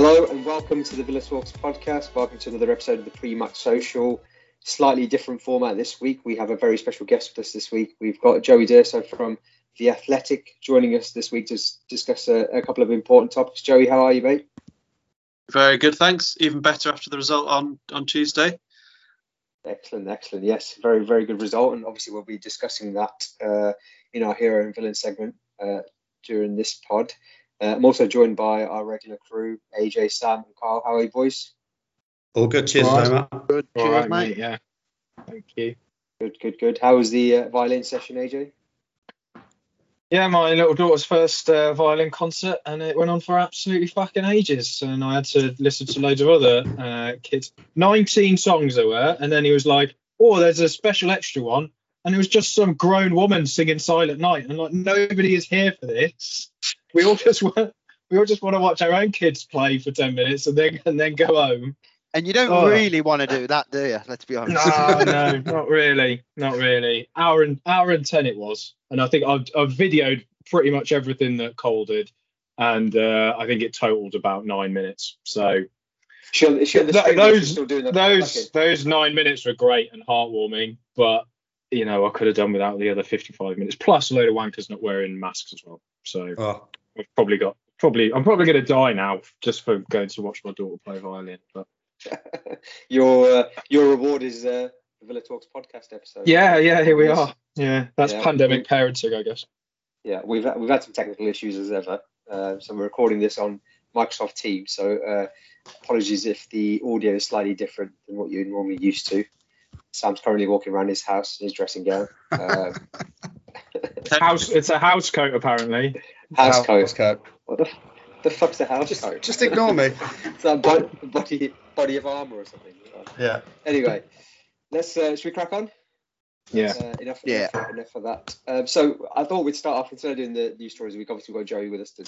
Hello and welcome to the Villa Talks podcast. Welcome to another episode of the Pre-Match Social. Slightly different format this week. We have a very special guest with us this week. We've got Joey D'Urso from The Athletic joining us this week to discuss a, a couple of important topics. Joey, how are you, mate? Very good, thanks. Even better after the result on, on Tuesday. Excellent, excellent. Yes, very, very good result. And obviously, we'll be discussing that uh, in our hero and villain segment uh, during this pod. Uh, I'm also joined by our regular crew, AJ, Sam, and Carl. How are you, boys? All good. Cheers, All right. Good. Cheers, right, mate. mate. Yeah. Thank you. Good, good, good. How was the uh, violin session, AJ? Yeah, my little daughter's first uh, violin concert, and it went on for absolutely fucking ages. And I had to listen to loads of other uh, kids. 19 songs there were, and then he was like, "Oh, there's a special extra one," and it was just some grown woman singing Silent Night, and like nobody is here for this. We all just want, we all just want to watch our own kids play for 10 minutes and then and then go home. And you don't oh. really want to do that, do you? Let's be honest. No, no, not really, not really. Hour and hour and ten it was, and I think I've, I've videoed pretty much everything that Cole did, and uh, I think it totaled about nine minutes. So sure, sure those those those nine minutes were great and heartwarming, but you know I could have done without the other 55 minutes plus a load of wankers not wearing masks as well. So oh. I've probably got probably I'm probably going to die now just for going to watch my daughter play violin, but. your uh, your reward is uh, the Villa Talks podcast episode. Yeah, yeah, here we yes. are. Yeah, that's yeah, pandemic we, parenting, I guess. Yeah, we've we've had some technical issues as ever. Uh, so we're recording this on Microsoft Teams. So uh, apologies if the audio is slightly different than what you're normally used to. Sam's currently walking around his house in his dressing gown. Um, house, it's a house coat apparently. House, house coat. coat. What the, the fuck's a house just, coat? Just ignore me. it's a body, body of armor or something. Yeah. Anyway, let's uh, should we crack on? Yeah. Uh, enough, yeah. Enough, enough of that. Um, so I thought we'd start off instead of doing the news stories. We've obviously got Joey with us to,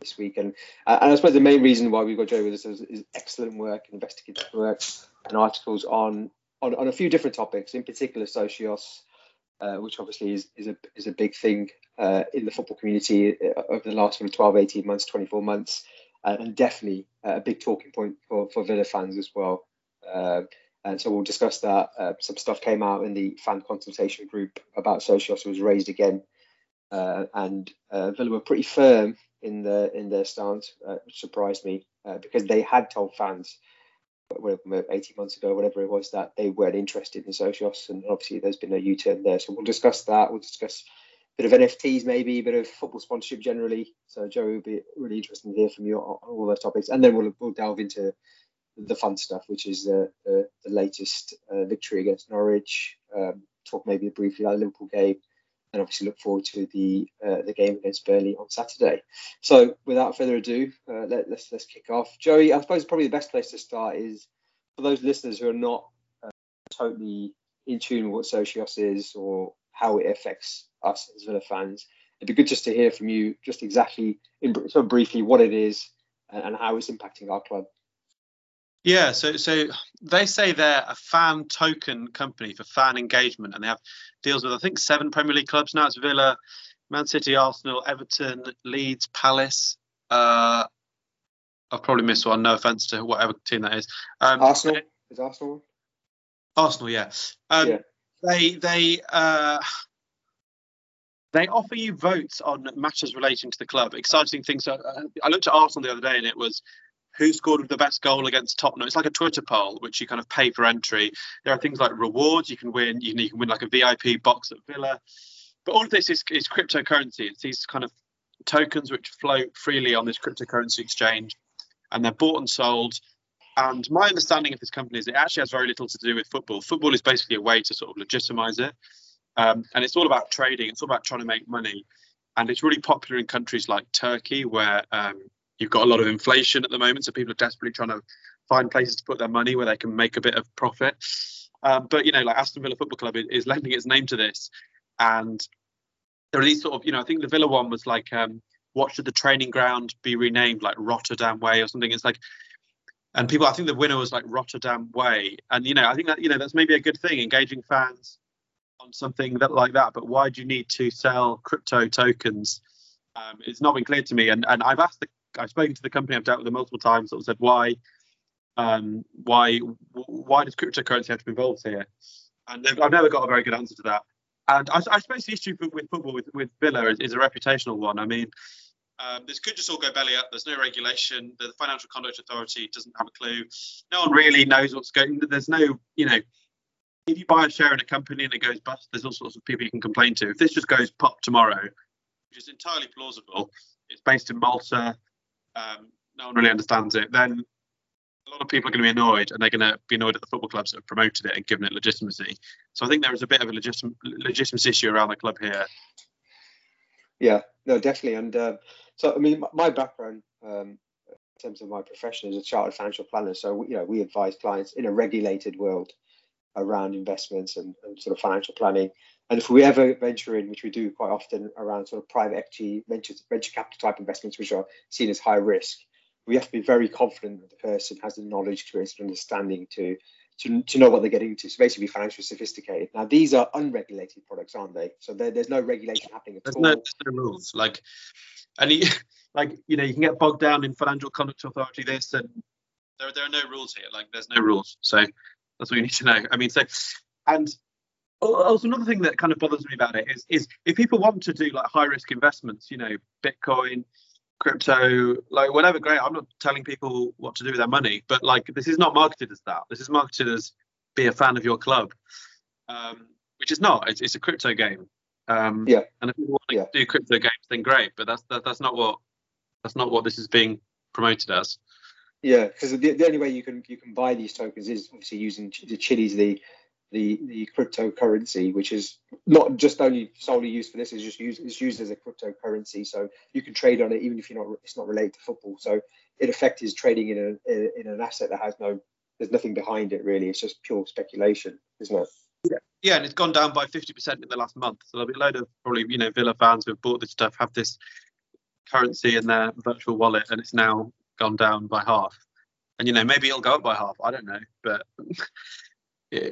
this week, and uh, and I suppose the main reason why we've got Joey with us is, is excellent work, investigative work, and articles on, on on a few different topics, in particular socios, uh, which obviously is is a is a big thing uh, in the football community uh, over the last sort of 12, 18 months, 24 months, uh, and definitely a big talking point for, for Villa fans as well. Um, and so we'll discuss that. Uh, some stuff came out in the fan consultation group about Socios was raised again, uh, and uh, Villa were pretty firm in the in their stance, which surprised me because they had told fans 18 months ago, whatever it was, that they weren't interested in Socios, and obviously there's been a U-turn there. So we'll discuss that. We'll discuss a bit of NFTs, maybe a bit of football sponsorship generally. So Joey, would be really interesting to hear from you on, all those topics, and then we'll we'll delve into the fun stuff, which is the the latest uh, victory against Norwich. Um, talk maybe briefly about Liverpool game, and obviously look forward to the uh, the game against Burnley on Saturday. So without further ado, uh, let, us let's, let's kick off. Joey, I suppose probably the best place to start is for those listeners who are not uh, totally in tune with what Socios is or how it affects us as Villa fans. It'd be good just to hear from you, just exactly, in, of briefly, what it is and, and how it's impacting our club. Yeah, so so they say they're a fan token company for fan engagement, and they have deals with I think seven Premier League clubs now. It's Villa, Man City, Arsenal, Everton, Leeds, Palace. Uh, I've probably missed one. No offense to whatever team that is. Um, Arsenal is Arsenal. Arsenal, yeah. Um, yeah. They they uh, they offer you votes on matters relating to the club. Exciting things. Uh, I looked at Arsenal the other day, and it was who scored the best goal against Tottenham. It's like a Twitter poll, which you kind of pay for entry. There are things like rewards you can win. You can, you can win like a VIP box at Villa. But all of this is, is cryptocurrency. It's these kind of tokens which float freely on this cryptocurrency exchange, and they're bought and sold. And my understanding of this company is it actually has very little to do with football. Football is basically a way to sort of legitimize it. Um, and it's all about trading, it's all about trying to make money. And it's really popular in countries like Turkey, where um, you've got a lot of inflation at the moment. So people are desperately trying to find places to put their money where they can make a bit of profit. Um, but, you know, like Aston Villa Football Club is, lending its name to this. And there are these sort of, you know, I think the Villa one was like, um, what should the training ground be renamed, like Rotterdam Way or something? It's like and people, I think the winner was like Rotterdam Way, and you know, I think that you know that's maybe a good thing, engaging fans on something that like that. But why do you need to sell crypto tokens? Um, it's not been clear to me, and and I've asked the I've spoken to the company. I've dealt with them multiple times. Sort of said why, um, why, why does cryptocurrency have to be involved here? And I've never got a very good answer to that. And I, I suppose the issue with football with, with Villa is, is a reputational one. I mean, um, this could just all go belly up. There's no regulation. The Financial Conduct Authority doesn't have a clue. No one really knows what's going. There's no, you know, if you buy a share in a company and it goes bust, there's all sorts of people you can complain to. If this just goes pop tomorrow, which is entirely plausible, it's based in Malta, um, no one really understands it, then a lot of people are going to be annoyed and they're going to be annoyed at the football clubs that have promoted it and given it legitimacy. So I think there is a bit of a legitim- legitimacy issue around the club here. Yeah, no, definitely. And uh, so, I mean, my background um, in terms of my profession is a chartered financial planner. So, you know, we advise clients in a regulated world around investments and, and, sort of financial planning. And if we ever venture in, which we do quite often around sort of private equity, venture, venture capital type investments, which are seen as high risk, we have to be very confident that the person has the knowledge, experience, and understanding to, to, to know what they're getting into. So basically, financially sophisticated. Now, these are unregulated products, aren't they? So there's no regulation happening at there's all. No, there's no rules. Like, and he, like you know, you can get bogged down in financial conduct authority this, and there there are no rules here. Like, there's no rules. So that's what you need to know. I mean, so and also another thing that kind of bothers me about it is is if people want to do like high risk investments, you know, Bitcoin, crypto, like whatever, great. I'm not telling people what to do with their money, but like this is not marketed as that. This is marketed as be a fan of your club, um, which is not. It's, it's a crypto game. Um, yeah. And if you want to yeah. do crypto games, then great. But that's that, that's not what that's not what this is being promoted as. Yeah, because the, the only way you can you can buy these tokens is obviously using the Chiliz the the the cryptocurrency, which is not just only solely used for this, is just used it's used as a cryptocurrency. So you can trade on it even if you're not it's not related to football. So in effect is trading in a in an asset that has no there's nothing behind it really. It's just pure speculation, isn't it? Yeah, yeah, and it's gone down by 50% in the last month. So there'll be a load of probably you know Villa fans who have bought this stuff have this currency in their virtual wallet, and it's now gone down by half. And you know, maybe it'll go up by half. I don't know, but Eh,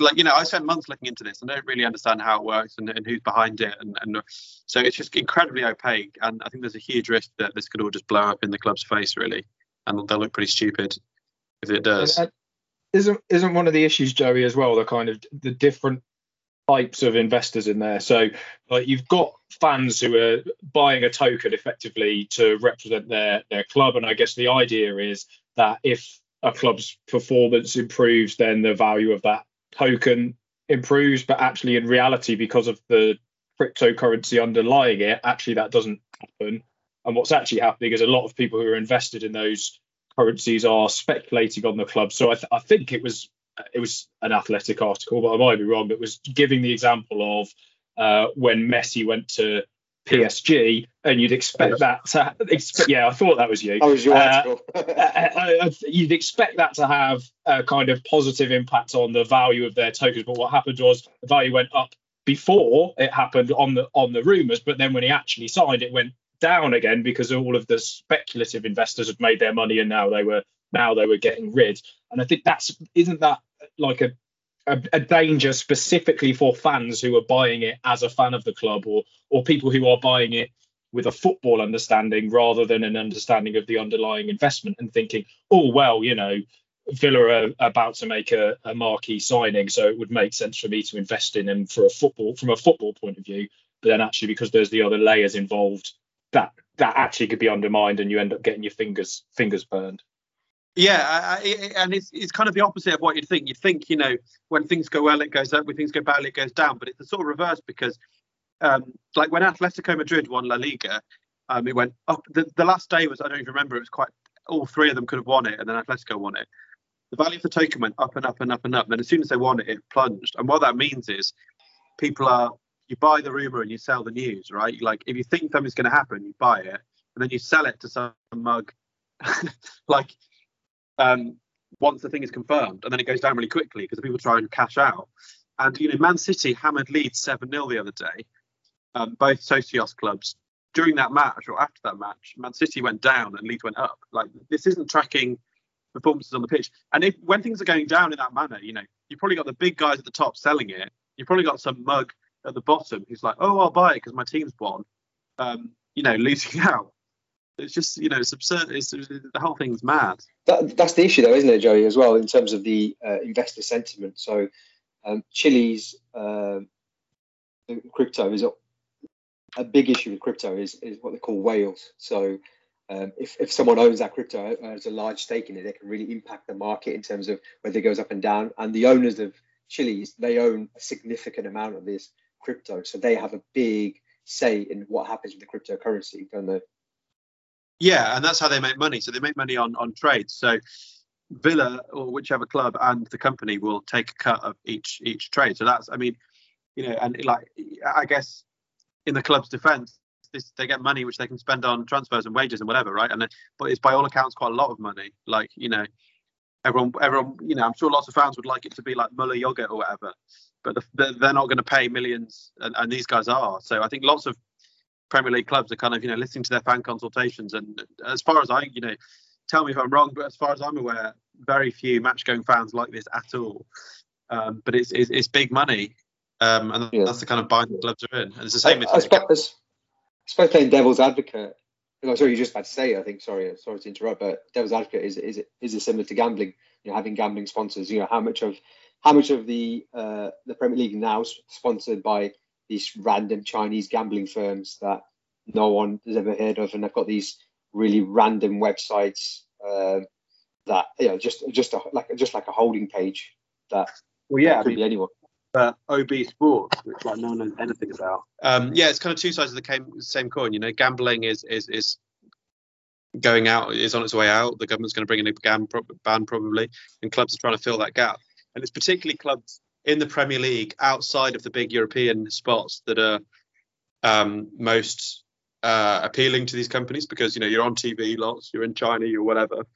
like you know, I spent months looking into this and don't really understand how it works and, and who's behind it, and, and, so it's just incredibly opaque. And I think there's a huge risk that this could all just blow up in the club's face, really, and they'll look pretty stupid if it does. And uh, isn't isn't one of the issues, Joey, as well, the kind of the different types of investors in there. So, like, you've got fans who are buying a token effectively to represent their their club, and I guess the idea is that if a club's performance improves, then the value of that token improves. But actually, in reality, because of the cryptocurrency underlying it, actually that doesn't happen. And what's actually happening is a lot of people who are invested in those currencies are speculating on the club. So I, th- I think it was it was an athletic article, but I might be wrong. It was giving the example of uh, when Messi went to PSG, and you'd expect that to expect, yeah, I thought that was you. That was your article. Uh, uh, uh, you'd expect that to have a kind of positive impact on the value of their tokens, but what happened was the value went up before it happened on the on the rumors, but then when he actually signed, it went down again because all of the speculative investors had made their money and now they were now they were getting rid. And I think that's isn't that like a, a, a danger specifically for fans who are buying it as a fan of the club or or people who are buying it with a football understanding rather than an understanding of the underlying investment and thinking, oh well, you know, Villa are about to make a, a marquee signing, so it would make sense for me to invest in them for a football from a football point of view. But then actually, because there's the other layers involved, that that actually could be undermined, and you end up getting your fingers fingers burned. Yeah, I, and it's it's kind of the opposite of what you'd think. You think, you know, when things go well, it goes up. When things go badly, it goes down. But it's the sort of reverse because, um, like when Atletico Madrid won La Liga, um, it went up. The, the last day was I don't even remember. It was quite all three of them could have won it, and then Atletico won it. The value of the token went up and up and up and up. And as soon as they won it, it plunged. And what that means is, people are you buy the rumor and you sell the news, right? Like if you think something's going to happen, you buy it, and then you sell it to some mug. like um, once the thing is confirmed, and then it goes down really quickly because people try and cash out. And you know, Man City hammered Leeds seven 0 the other day, um, both Socios clubs. During that match or after that match, Man City went down and Leeds went up. Like this isn't tracking performances on the pitch. And if when things are going down in that manner, you know, you've probably got the big guys at the top selling it. You've probably got some mug at the bottom who's like, "Oh, I'll buy it because my team's won." Um, you know, losing out. It's just you know it's absurd. It's, the whole thing's mad. That, that's the issue, though, isn't it, Joey? As well in terms of the uh, investor sentiment. So, um, Chiliz uh, crypto is a, a big issue with crypto is, is what they call whales. So, um, if, if someone owns that crypto has a large stake in it, they can really impact the market in terms of whether it goes up and down. And the owners of Chiliz, they own a significant amount of this crypto, so they have a big say in what happens with the cryptocurrency, don't they? Yeah, and that's how they make money. So they make money on on trades. So Villa or whichever club and the company will take a cut of each each trade. So that's, I mean, you know, and like I guess in the club's defence, they get money which they can spend on transfers and wages and whatever, right? And then, but it's by all accounts quite a lot of money. Like you know, everyone, everyone, you know, I'm sure lots of fans would like it to be like Muller yogurt or whatever, but the, they're not going to pay millions, and, and these guys are. So I think lots of Premier League clubs are kind of you know listening to their fan consultations, and as far as I, you know, tell me if I'm wrong, but as far as I'm aware, very few match-going fans like this at all. Um, but it's, it's, it's big money, um, and yeah. that's the kind of bind the clubs are in. And it's the same. I, I, suppose, I suppose playing devil's advocate. I'm sorry, you just had to say. I think sorry, sorry to interrupt, but devil's advocate is is is it similar to gambling? You know, having gambling sponsors. You know, how much of how much of the uh, the Premier League now sponsored by these random Chinese gambling firms that no one has ever heard of, and I've got these really random websites uh, that you know just just a, like just like a holding page that well yeah could I mean, be anyone. Uh, OB Sports, which like no one knows anything about. Um, yeah, it's kind of two sides of the same coin. You know, gambling is is is going out is on its way out. The government's going to bring in a gam- ban probably, and clubs are trying to fill that gap. And it's particularly clubs in the Premier League outside of the big European spots that are um, most uh, appealing to these companies because you know you're on TV lots, you're in China, you or whatever,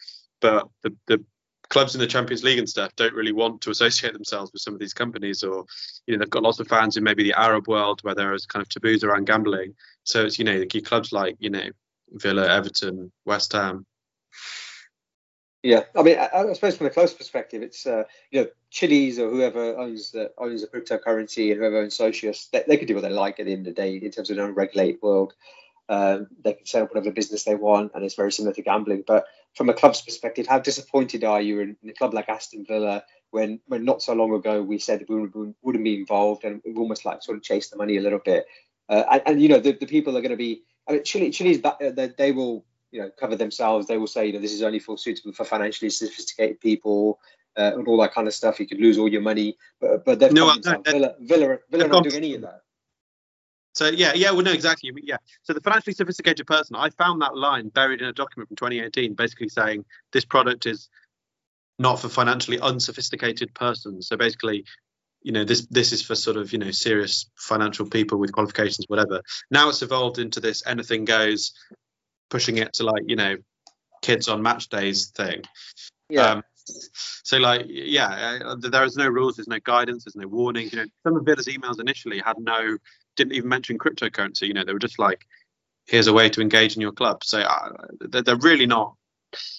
but the, the clubs in the Champions League and stuff don't really want to associate themselves with some of these companies, or you know they've got lots of fans in maybe the Arab world where there is kind of taboos around gambling. So it's you know the key clubs like you know Villa, Everton, West Ham. Yeah, I mean, I, I suppose from a close perspective, it's uh, you know Chiliz or whoever owns the owns the cryptocurrency and whoever owns Socios, they, they can do what they like at the end of the day in terms of an unregulated world. Um, they can set up whatever business they want, and it's very similar to gambling. But from a club's perspective, how disappointed are you in, in a club like Aston Villa when, when not so long ago we said we wouldn't, wouldn't be involved and we almost like sort of chase the money a little bit? Uh, and, and, you know the, the people are going to be. I mean, Chile, Chiliz uh, they will you know cover themselves. They will say you know this is only for suitable for financially sophisticated people. Uh, and all that kind of stuff. You could lose all your money, but but they've no, no, Villa, Villa, Villa not doing any of that. So yeah, yeah, well, no, exactly. Yeah. So the financially sophisticated person, I found that line buried in a document from 2018, basically saying this product is not for financially unsophisticated persons. So basically, you know, this this is for sort of you know serious financial people with qualifications, whatever. Now it's evolved into this anything goes, pushing it to like you know, kids on match days thing. Yeah. Um, so like yeah uh, there is no rules there's no guidance there's no warnings you know some of Villa's emails initially had no didn't even mention cryptocurrency. You know, they were just like, here's a way to engage in your club. So uh, they're, they're, really not.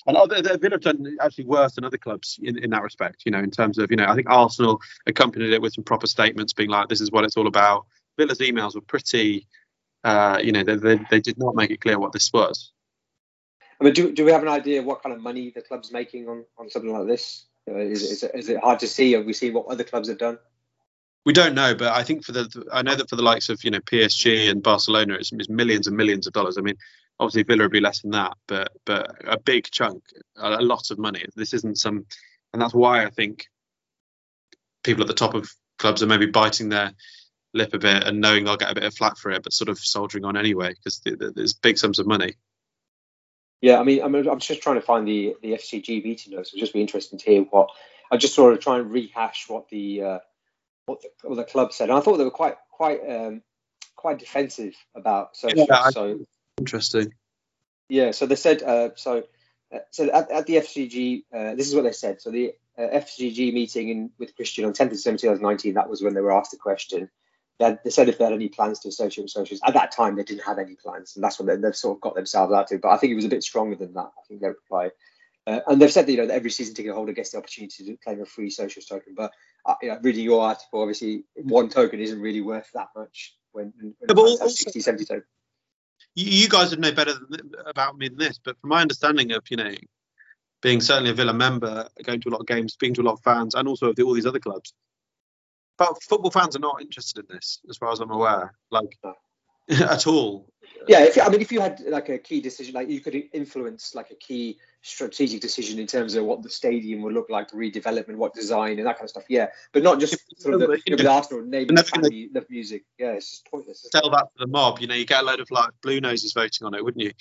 And other, Villa have done actually worse than other clubs in, in that respect. You know, in terms of you know, I think Arsenal accompanied it with some proper statements, being like, this is what it's all about. Villa's emails were pretty. Uh, you know, they, they, they did not make it clear what this was. I mean, do, do we have an idea what kind of money the club's making on, on something like this? Uh, is, is, is it hard to see? Have we seen what other clubs have done? We don't know, but I think for the I know that for the likes of you know PSG and Barcelona, it's, it's millions and millions of dollars. I mean, obviously Villa would be less than that, but but a big chunk, a, a lot of money. This isn't some, and that's why I think people at the top of clubs are maybe biting their lip a bit and knowing they'll get a bit of flack for it, but sort of soldiering on anyway because there's big sums of money. Yeah, I mean, I'm, I'm just trying to find the the FCG meeting notes. It'll just be interesting to hear what I just sort of try and rehash what the uh, what the, what the club said. And I thought they were quite quite um, quite defensive about Socios. Yeah, so interesting. Yeah, so they said uh, so. Uh, so at, at, the FCG, uh, this is what they said. So the uh, FCG meeting in, with Christian on 10th of December 2019, that was when they were asked the question. They, they, said if they had any plans to associate with Socios. At that time, they didn't have any plans, and that's what they, have sort of got themselves out to. But I think it was a bit stronger than that. I think their reply. Uh, and they've said that, you know that every season ticket holder gets the opportunity to claim a free Socios token. But uh, you know, reading your article, obviously one token isn't really worth that much when, when yeah, also, 60, 70 tokens. you, guys would know better than, about me than this, but from my understanding of you know being certainly a Villa member, going to a lot of games, speaking to a lot of fans, and also all these other clubs. But football fans are not interested in this, as far as I'm aware, like at all. Yeah, if, I mean, if you had like a key decision, like you could influence like a key strategic decision in terms of what the stadium would look like, redevelopment, what design, and that kind of stuff. Yeah, but not just sort of the, you know, with Arsenal naming the, the music. Yeah, it's just pointless. Tell that to the mob. You know, you get a load of like blue noses voting on it, wouldn't you?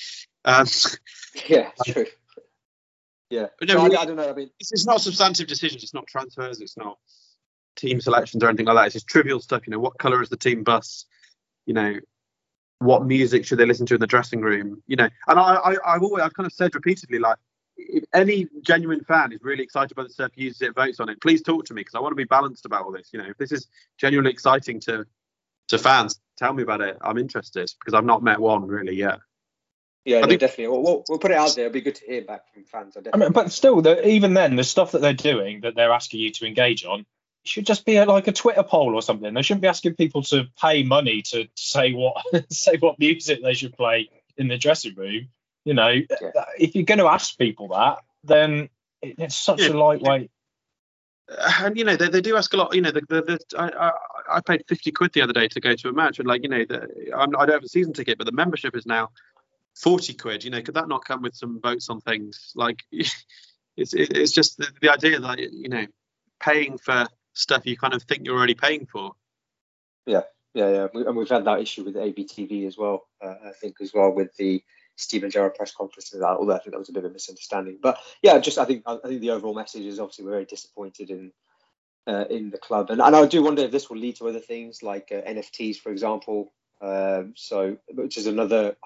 Um, yeah, true. Yeah, but no, so I, I, don't know. I mean, it's, it's not substantive decisions. It's not transfers. It's not team selections or anything like that. It's just trivial stuff. You know, what colour is the team bus? You know, what music should they listen to in the dressing room? You know, and I, I I've always I've kind of said repeatedly like if any genuine fan is really excited about the stuff, uses it, votes on it, please talk to me because I want to be balanced about all this. You know, if this is genuinely exciting to to fans, tell me about it. I'm interested because I've not met one really yet. Yeah, no, definitely. We'll, we'll, we'll, put it out there. It'll be good to hear back from fans. I, I mean, but still, the, even then, the stuff that they're doing that they're asking you to engage on should just be a, like a Twitter poll or something. They shouldn't be asking people to pay money to say what say what music they should play in the dressing room. You know, yeah. if you're going to ask people that, then it's such yeah. a lightweight. Uh, and you know they, they do ask a lot. You know, the, the, the I, I, I paid fifty quid the other day to go to a match, and like you know, the, I'm, I don't have a season ticket, but the membership is now 40 quid you know could that not come with some votes on things like it's it's just the, the, idea that you know paying for stuff you kind of think you're already paying for. Yeah yeah yeah. And we've had that issue with AVTV as well uh, i think as well with the Steven Gerrard press conference and that although i think that was a bit of a misunderstanding. But yeah just i think i think the overall message is obviously we're very disappointed in uh, in the club. And, and i do wonder if this will lead to other things like uh, nfts for example. Um, so which is another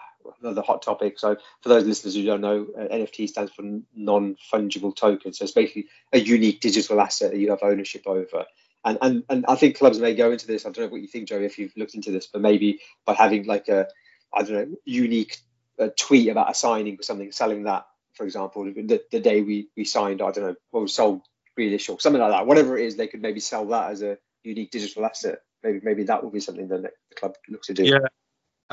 another hot topic. So for those listeners who don't know, uh, NFT stands for non-fungible token. So it's basically a unique digital asset that you have ownership over. And, and and I think clubs may go into this. I don't know what you think, Joe, if you've looked into this, but maybe by having like a I don't know unique uh, tweet about a signing or something, selling that, for example, the, the day we we signed, I don't know, or sold Grealish or something like that. Whatever it is, they could maybe sell that as a unique digital asset. Maybe maybe that will be something that the club looks to do. Yeah,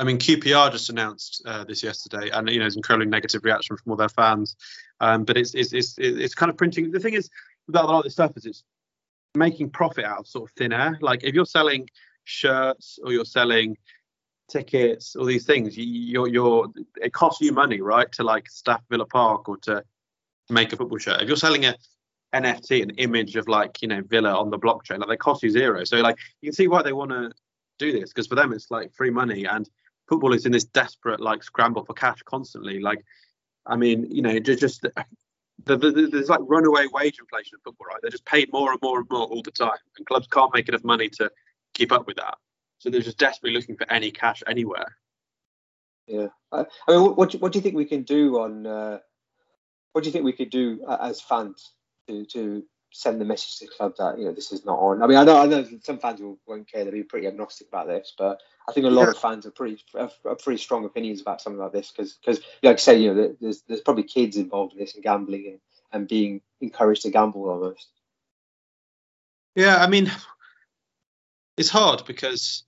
I mean, QPR just announced uh, this yesterday, and you know, it's incredibly negative reaction from all their fans. Um, but it's, it's it's it's kind of printing. The thing is, with a lot of this stuff, is it's making profit out of sort of thin air. Like if you're selling shirts or you're selling tickets, all these things, you, you're you're it costs you money, right, to like staff Villa Park or to make a football shirt. If you're selling a NFT, an image of like you know Villa on the blockchain, like they cost you zero. So like you can see why they want to do this because for them it's like free money and football is in this desperate like scramble for cash constantly. Like, I mean, you know, just, just the, the, the, there's like runaway wage inflation in football, right? They're just paid more and more and more all the time, and clubs can't make enough money to keep up with that. So they're just desperately looking for any cash anywhere. Yeah, I, I mean, what, what do you think we can do on? Uh, what do you think we could do as fans to to send the message to the club that you know this is not on. I mean, I know I know some fans will, won't care; they'll be pretty agnostic about this, but I think a lot yeah. of fans are pretty have, pretty strong opinions about something like this because because like I say, you know, there's there's probably kids involved in this and gambling and, and being encouraged to gamble almost. Yeah, I mean, it's hard because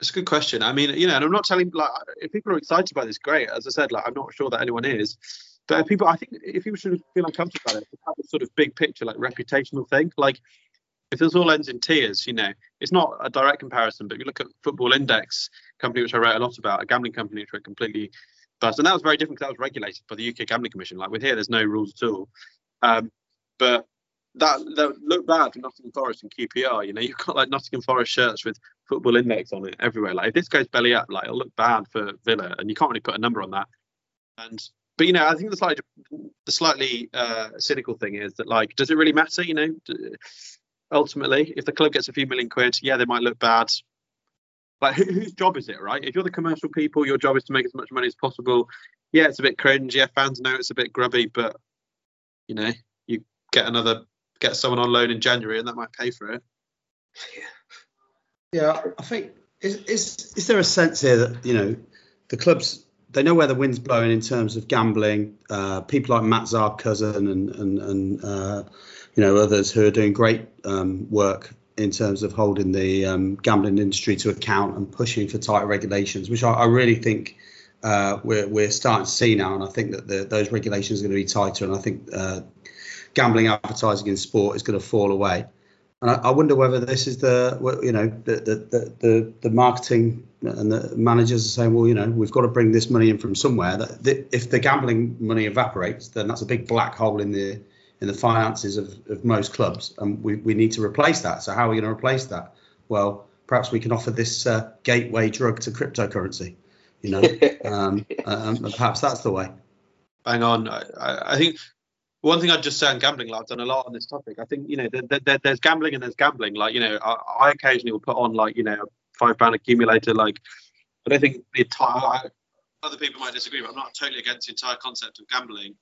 it's a good question. I mean, you know, and I'm not telling like if people are excited about this, great. As I said, like I'm not sure that anyone is. But people, I think, if people should feel uncomfortable about it, have a sort of big picture, like reputational thing. Like, if this all ends in tears, you know, it's not a direct comparison. But if you look at Football Index, company which I wrote a lot about, a gambling company which went completely bust, and that was very different because that was regulated by the UK Gambling Commission. Like with here, there's no rules at all. Um, but that that look bad for Nottingham Forest and QPR. You know, you've got like Nottingham Forest shirts with Football Index on it everywhere. Like if this goes belly up, like it'll look bad for Villa, and you can't really put a number on that. And but you know, I think the slightly the slightly uh, cynical thing is that like, does it really matter? You know, ultimately, if the club gets a few million quid, yeah, they might look bad. Like, who, whose job is it, right? If you're the commercial people, your job is to make as much money as possible. Yeah, it's a bit cringe. Yeah, fans know it's a bit grubby, but you know, you get another get someone on loan in January, and that might pay for it. Yeah, I think is is is there a sense here that you know the clubs they know where the wind's blowing in terms of gambling. Uh, people like Matt Zarb-Cousin and and and uh, you know others who are doing great um, work in terms of holding the um, gambling industry to account and pushing for tighter regulations, which I, I really think uh, we're, we're starting to see now. And I think that the, those regulations are going to be tighter. And I think uh, gambling advertising in sport is going to fall away. And I, I, wonder whether this is the, you know, the, the, the, the marketing and the managers are saying, well, you know, we've got to bring this money in from somewhere. That, that if the gambling money evaporates, then that's a big black hole in the in the finances of, of most clubs, and we, we need to replace that. So how are we going to replace that? Well, perhaps we can offer this uh, gateway drug to cryptocurrency. You know, um, um, perhaps that's the way. Bang on. I, I think one thing I'd just say on gambling, like I've done a lot on this topic. I think you know there, there, there's gambling and there's gambling. Like you know, I, I, occasionally will put on like you know a five pound accumulator. Like, but I think the entire other people might disagree, but I'm not totally against the entire concept of gambling.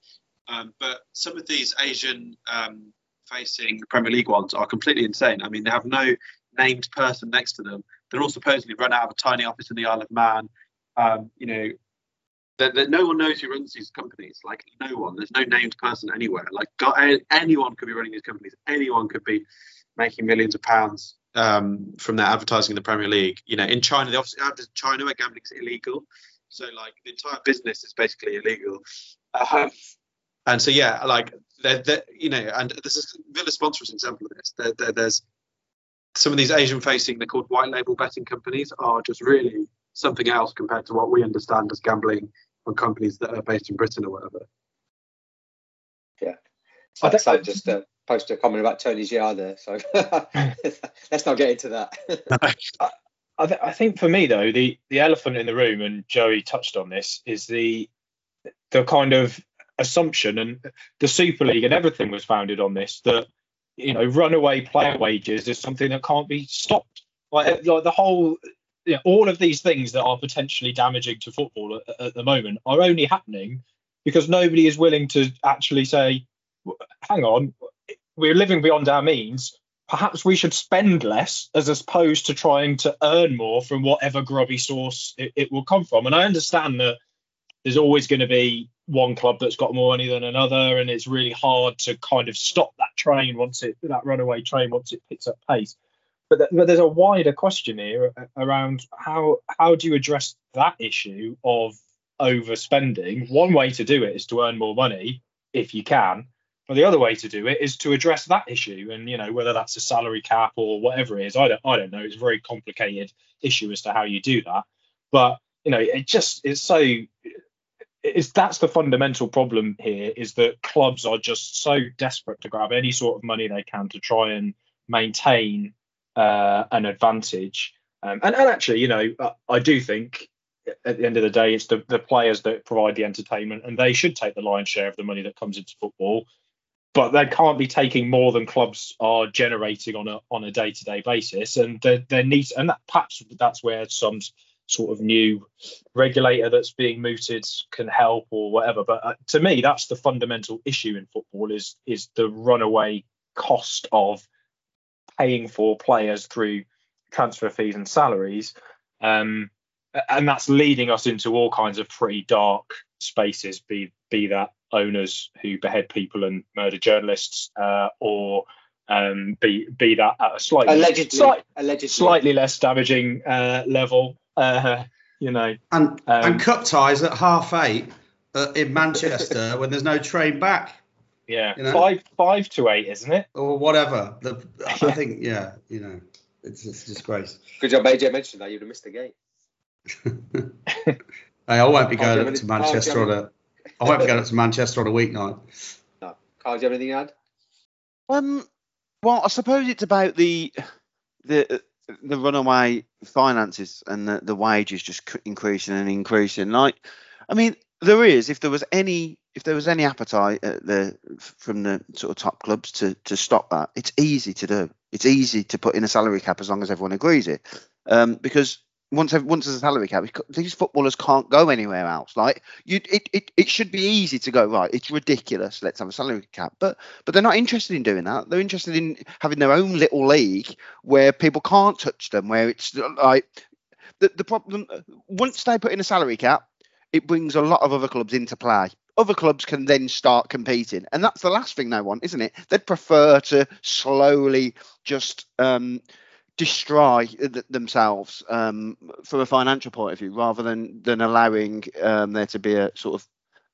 Um, but some of these Asian um, facing Premier League ones are completely insane. I mean, they have no named person next to them. They're all supposedly run out of a tiny office in the Isle of Man. Um, you know, that, that, no one knows who runs these companies. Like no one. There's no named person anywhere. Like God, anyone could be running these companies. Anyone could be making millions of pounds um, from their advertising in the Premier League. You know, in China, obviously have China where gambling is illegal. So like the entire business is basically illegal. Um, and so yeah, like they're, they're, you know, and this is Villa sponsor an example of this. There's some of these Asian facing, they're called white label betting companies, are just really something else compared to what we understand as gambling on companies that are based in Britain or whatever. Yeah, I think I just uh, posted a comment about Tony's yard there, so let's not get into that. I, th- I think for me though, the the elephant in the room, and Joey touched on this, is the the kind of assumption, and the Super League and everything was founded on this that you know runaway player wages is something that can't be stopped. Like, like the whole, know, all of these things that are potentially damaging to football at, at the moment are only happening because nobody is willing to actually say, hang on, we're living beyond our means. Perhaps we should spend less as opposed to trying to earn more from whatever grubby source it, it will come from. And I understand that there's always going to be one club that's got more money than another, and it's really hard to kind of stop that train once it that runaway train once it picks up pace. But, th- but there's a wider question here around how how do you address that issue of overspending? One way to do it is to earn more money if you can, but the other way to do it is to address that issue, and you know whether that's a salary cap or whatever it is. I don't I don't know. It's a very complicated issue as to how you do that, but you know it just it's so is that's the fundamental problem here is that clubs are just so desperate to grab any sort of money they can to try and maintain uh, an advantage. Um, and, and actually, you know, I do think at the end of the day, it's the, the players that provide the entertainment, and they should take the lion's share of the money that comes into football. But they can't be taking more than clubs are generating on a on a day to day basis, and there, there needs and that perhaps that's where some sort of new regulator that's being mooted can help or whatever. But uh, to me, that's the fundamental issue in football is is the runaway cost of paying for players through transfer fees and salaries. Um, and that's leading us into all kinds of pretty dark spaces, be be that owners who behead people and murder journalists, uh, or um, be be that at a slightly allegedly, slight, allegedly. slightly less damaging uh, level, uh, you know. And um, and cup ties at half eight uh, in Manchester when there's no train back. Yeah, you know? five five to eight, isn't it? Or whatever. The, I think yeah, you know, it's, it's a disgrace. Good job, AJ mentioned that you'd have missed the game. hey, I won't be going up to Manchester on a. I won't be going up to Manchester on a weeknight. No, Carl, do you have anything to add? Um, well, I suppose it's about the the the runaway finances and the, the wages just increasing and increasing. Like, I mean, there is if there was any if there was any appetite the, from the sort of top clubs to to stop that, it's easy to do. It's easy to put in a salary cap as long as everyone agrees it, um, because once once there's a salary cap, these footballers can't go anywhere else. Like you, it, it, it should be easy to go right. It's ridiculous. Let's have a salary cap, but but they're not interested in doing that. They're interested in having their own little league where people can't touch them. Where it's like the the problem once they put in a salary cap, it brings a lot of other clubs into play. other clubs can then start competing, and that's the last thing they want, isn't it? They'd prefer to slowly just um, destroy themselves um, from a financial point of view, rather than than allowing um, there to be a sort of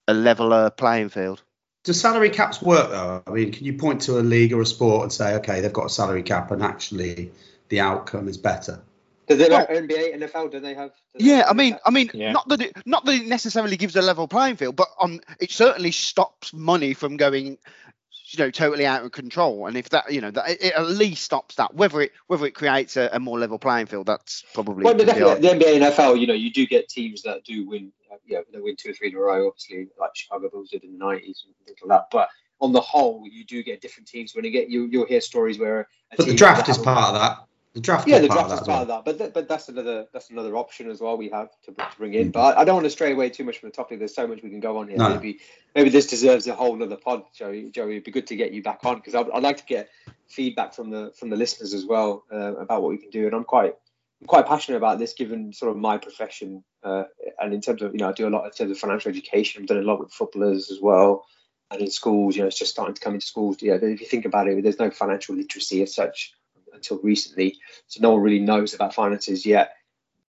a leveler playing field. Do salary caps work though? I mean, can you point to a league or a sport and say, okay, they've got a salary cap, and actually the outcome is better? Do they like NBA, NFL? Do they have? Do yeah, I mean, I mean, yeah. not that it, not that it necessarily gives a level playing field, but on it certainly stops money from going, you know, totally out of control. And if that, you know, that it, at least stops that. Whether it whether it creates a, a more level playing field, that's probably. Well, definitely the NBA and NFL, you know, you do get teams that do win. Uh, yeah, they win two or three in a row. Obviously, like Chicago Bulls did in the '90s and things like that. But on the whole, you do get different teams winning it. You you'll hear stories where. but the draft is part of that. The draft. Yeah, the draft is part of that, but th- but that's another that's another option as well we have to, to bring in. Mm. But I, I, don't want to stray away too much from the topic. There's so much we can go on here. No. Maybe maybe this deserves a whole other pod, Joey. Joey, it'd be good to get you back on because I'd, I'd, like to get feedback from the from the listeners as well uh, about what we can do. And I'm quite I'm quite passionate about this, given sort of my profession uh, and in terms of you know I do a lot in terms of financial education. I've done a lot with footballers as well. And in schools, you know, it's just starting to come into schools. Yeah, if you think about it, there's no financial literacy as such until recently, so no one really knows about finances yet.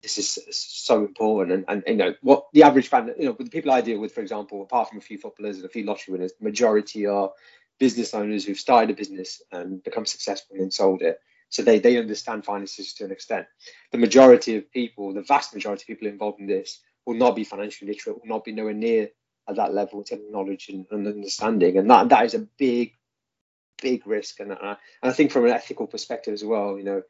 This is so important, and, and you know what the average fan, you know, the people I deal with, for example, apart from a few footballers and a few lottery winners, majority are business owners who've started a business and become successful and sold it. So they, they understand finances to an extent. The majority of people, the vast majority of people involved in this, will not be financially literate, will not be nowhere near at that level of knowledge and, and, understanding. And that that is a big, big risk. And, uh, and I think from an ethical perspective as well, you know,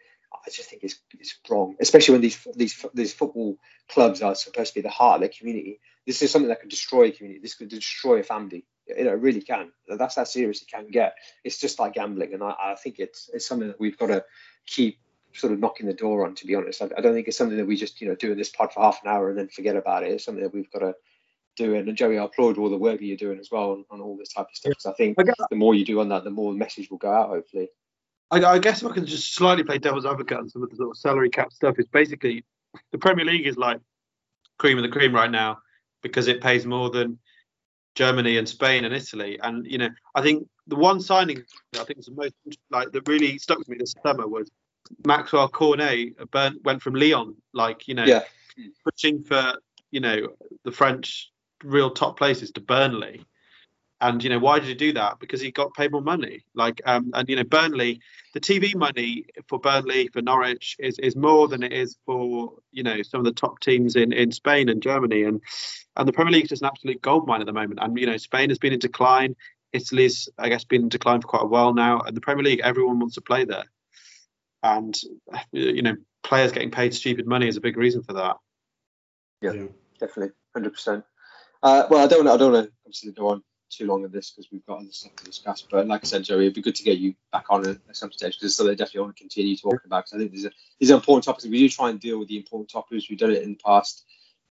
I just think it's, it's wrong, especially when these these these football clubs are supposed to be the heart of their community. This is something that could destroy a community. This could destroy a family. You know, it really can. That's how serious it can get. It's just like gambling, and I, I think it's it's something that we've got to keep sort of knocking the door on. To be honest, I, I don't think it's something that we just you know do in this pod for half an hour and then forget about it. It's something that we've got to doing. And Joey, I applaud all the work that you're doing as well on, on all this type of stuff. Because I think the more you do on that, the more the message will go out. Hopefully. I, I, guess if I can just slightly play devil's advocate on some of the sort of salary cap stuff, is basically the Premier League is like cream of the cream right now because it pays more than Germany and Spain and Italy. And you know, I think the one signing I think was the most like that really stuck with me this summer was Maxwell Cornet burnt, went from Lyon, like you know, yeah. pushing for you know the French real top places to Burnley. And you know why did he do that? Because he got paid more money. Like um, and you know Burnley, the TV money for Burnley for Norwich is is more than it is for you know some of the top teams in in Spain and Germany and and the Premier League is just an absolute goldmine at the moment. And you know Spain has been in decline. Italy's I guess been in decline for quite a while now. And the Premier League, everyone wants to play there. And you know players getting paid stupid money is a big reason for that. Yeah, yeah. definitely, hundred percent. Uh, well, I don't, I don't want to go on too long on this because we've got other stuff to discuss. But like I said, Joey, it'd be good to get you back on at, some stage because so they definitely want to continue talking about. Because I think these are these are important topics. We do try and deal with the important topics. We've done it in the past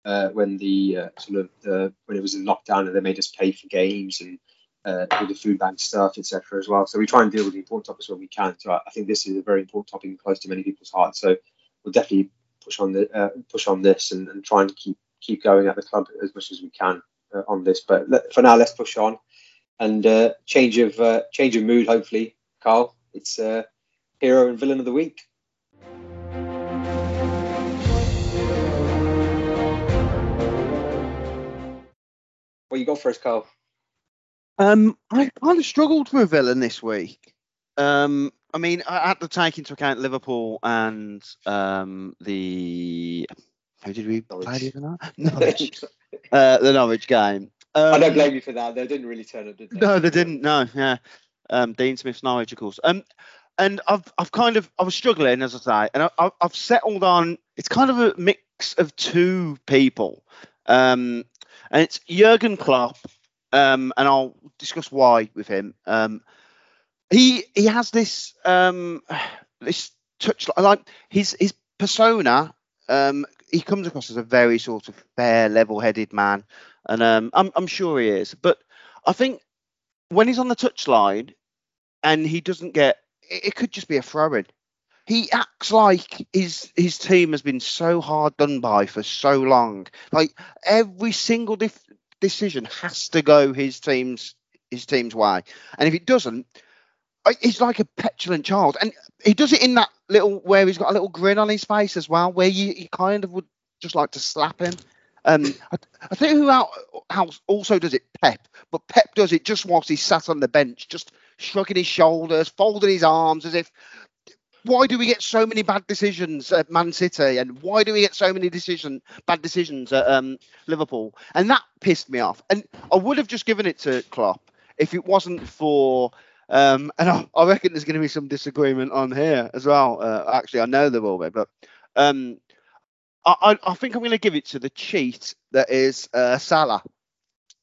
uh, when the uh, sort of the, when it was in lockdown and they made us pay for games and uh, all the food bank stuff, etc. as well. So we try and deal with the important topics when we can. So I, I think this is a very important topic and close to many people's hearts. So we'll definitely push on the uh, push on this and, and try and keep keep going at the club as much as we can uh, on this. But let, for now, let's push on and uh, change of uh, change of mood. Hopefully, Carl, it's uh, hero and villain of the week. What you got for us, Carl? Um, I kind of struggled for a villain this week. Um, I mean, I had to take into account Liverpool and um, the who did we Norwich. play the other night? Norwich. uh, the Norwich game. Um, I don't um, blame you for that. They didn't really turn up, did they? No, they didn't. No, yeah. Um, Dean Smith's Norwich, of course. Um, and I've I've kind of I was struggling as I say, and I, have settled on it's kind of a mix of two people, um, and it's Jurgen Klopp, um, and I'll discuss why with him. Um, he he has this um this touch like his his persona um he comes across as a very sort of fair, level-headed man, and um, I'm, I'm sure he is. But I think when he's on the touchline and he doesn't get, it, it could just be a throw-in. He acts like his his team has been so hard done by for so long. Like every single dif- decision has to go his team's his team's way, and if it doesn't, he's like a petulant child, and he does it in that little where he's got a little grin on his face as well, where you, you kind of would just like to slap him. Um, I, I think who else also does it, Pep, but Pep does it just whilst he's sat on the bench, just shrugging his shoulders, folding his arms as if. Why do we get so many bad decisions at Man City, and why do we get so many decision bad decisions at um, Liverpool? And that pissed me off. And I would have just given it to Klopp if it wasn't for um, and I, I, reckon there's going to be some disagreement on here as well. Uh, actually, I know there will be, but um, I, I, think I'm going to give it to the cheat that is uh, Salah,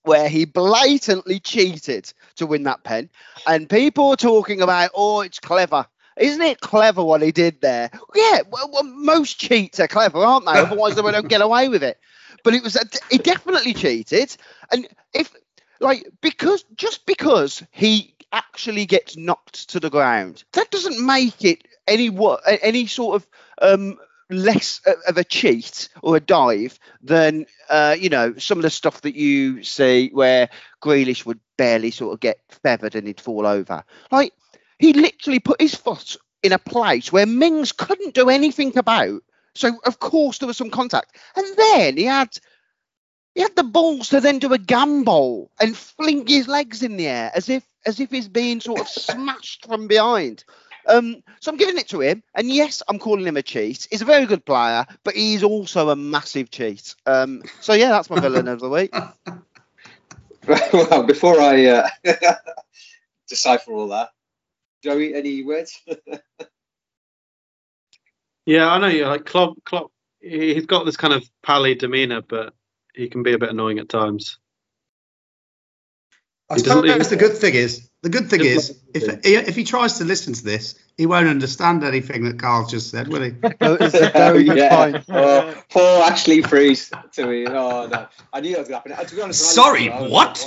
where he blatantly cheated to win that pen. And people are talking about, oh, it's clever. Isn't it clever what he did there? Yeah, well, well most cheats are clever, aren't they? Otherwise, they don't get away with it. But it was, a, he definitely cheated. And if, like, because, just because he actually gets knocked to the ground, that doesn't make it any, what any sort of, um, less of a cheat or a dive than uh, you know some of the stuff that you see where Grealish would barely sort of get feathered and he'd fall over. Like he literally put his foot in a place where Mings couldn't do anything about. So of course there was some contact, and then he had he had the balls to then do a gamble and fling his legs in the air as if as if he's being sort of smashed from behind. Um, so I'm giving it to him, and yes, I'm calling him a cheat. He's a very good player, but he's also a massive cheat. Um, so yeah, that's my villain of the week. well, before I uh, decipher all that, Joey, any words? yeah, I know. you like Klopp. Klopp. He's got this kind of pally demeanour, but he can be a bit annoying at times. I suppose the good thing is the good thing is, if if he tries to listen to this, he won't understand anything that Carl just said, will he? oh, it's a very good yeah. point. Oh, poor Ashley Freeze to me. Oh no, I knew that was going to happen. Uh, to be honest, sorry, what?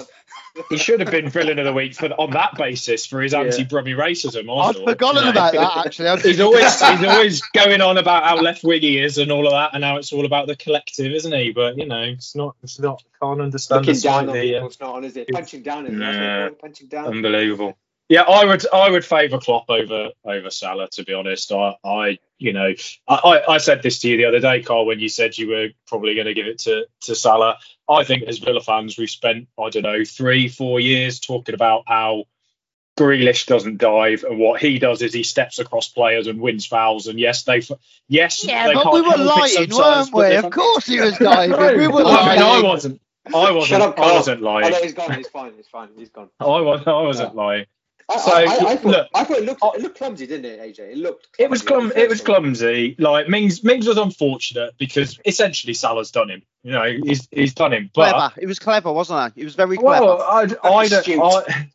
He should have been villain of the week for on that basis for his anti-Brummy racism. I've forgotten about that actually. he's always he's always going on about how left wing he is and all of that, and now it's all about the collective, isn't he? But you know, it's not. It's not. Can't understand. Looking down on uh, people, it's not on, is it? Punching down, is nah, punching down. Unbelievable. Yeah, I would I would favour Klopp over over Salah to be honest. I, I you know I, I said this to you the other day, Carl, when you said you were probably going to give it to to Salah. I think as Villa fans, we've spent I don't know three four years talking about how Grealish doesn't dive, and what he does is he steps across players and wins fouls. And yes, they yes yeah, they but we were lying, weren't we? Of course he was diving. we were lying. I, mean, I wasn't. I wasn't. Shut up, I wasn't lying. Oh, no, he's gone. He's fine. He's fine. He's gone. I, was, I wasn't yeah. lying. I, so I, I, I, thought, look, I thought it looked, oh. it looked clumsy, didn't it, AJ? It looked. It was clum. It was clumsy. Like Mings, Mings was unfortunate because essentially Salah's done him. You know, he's he's done him. But clever. It was clever, wasn't it? It was very clever. Well, I, I don't. I,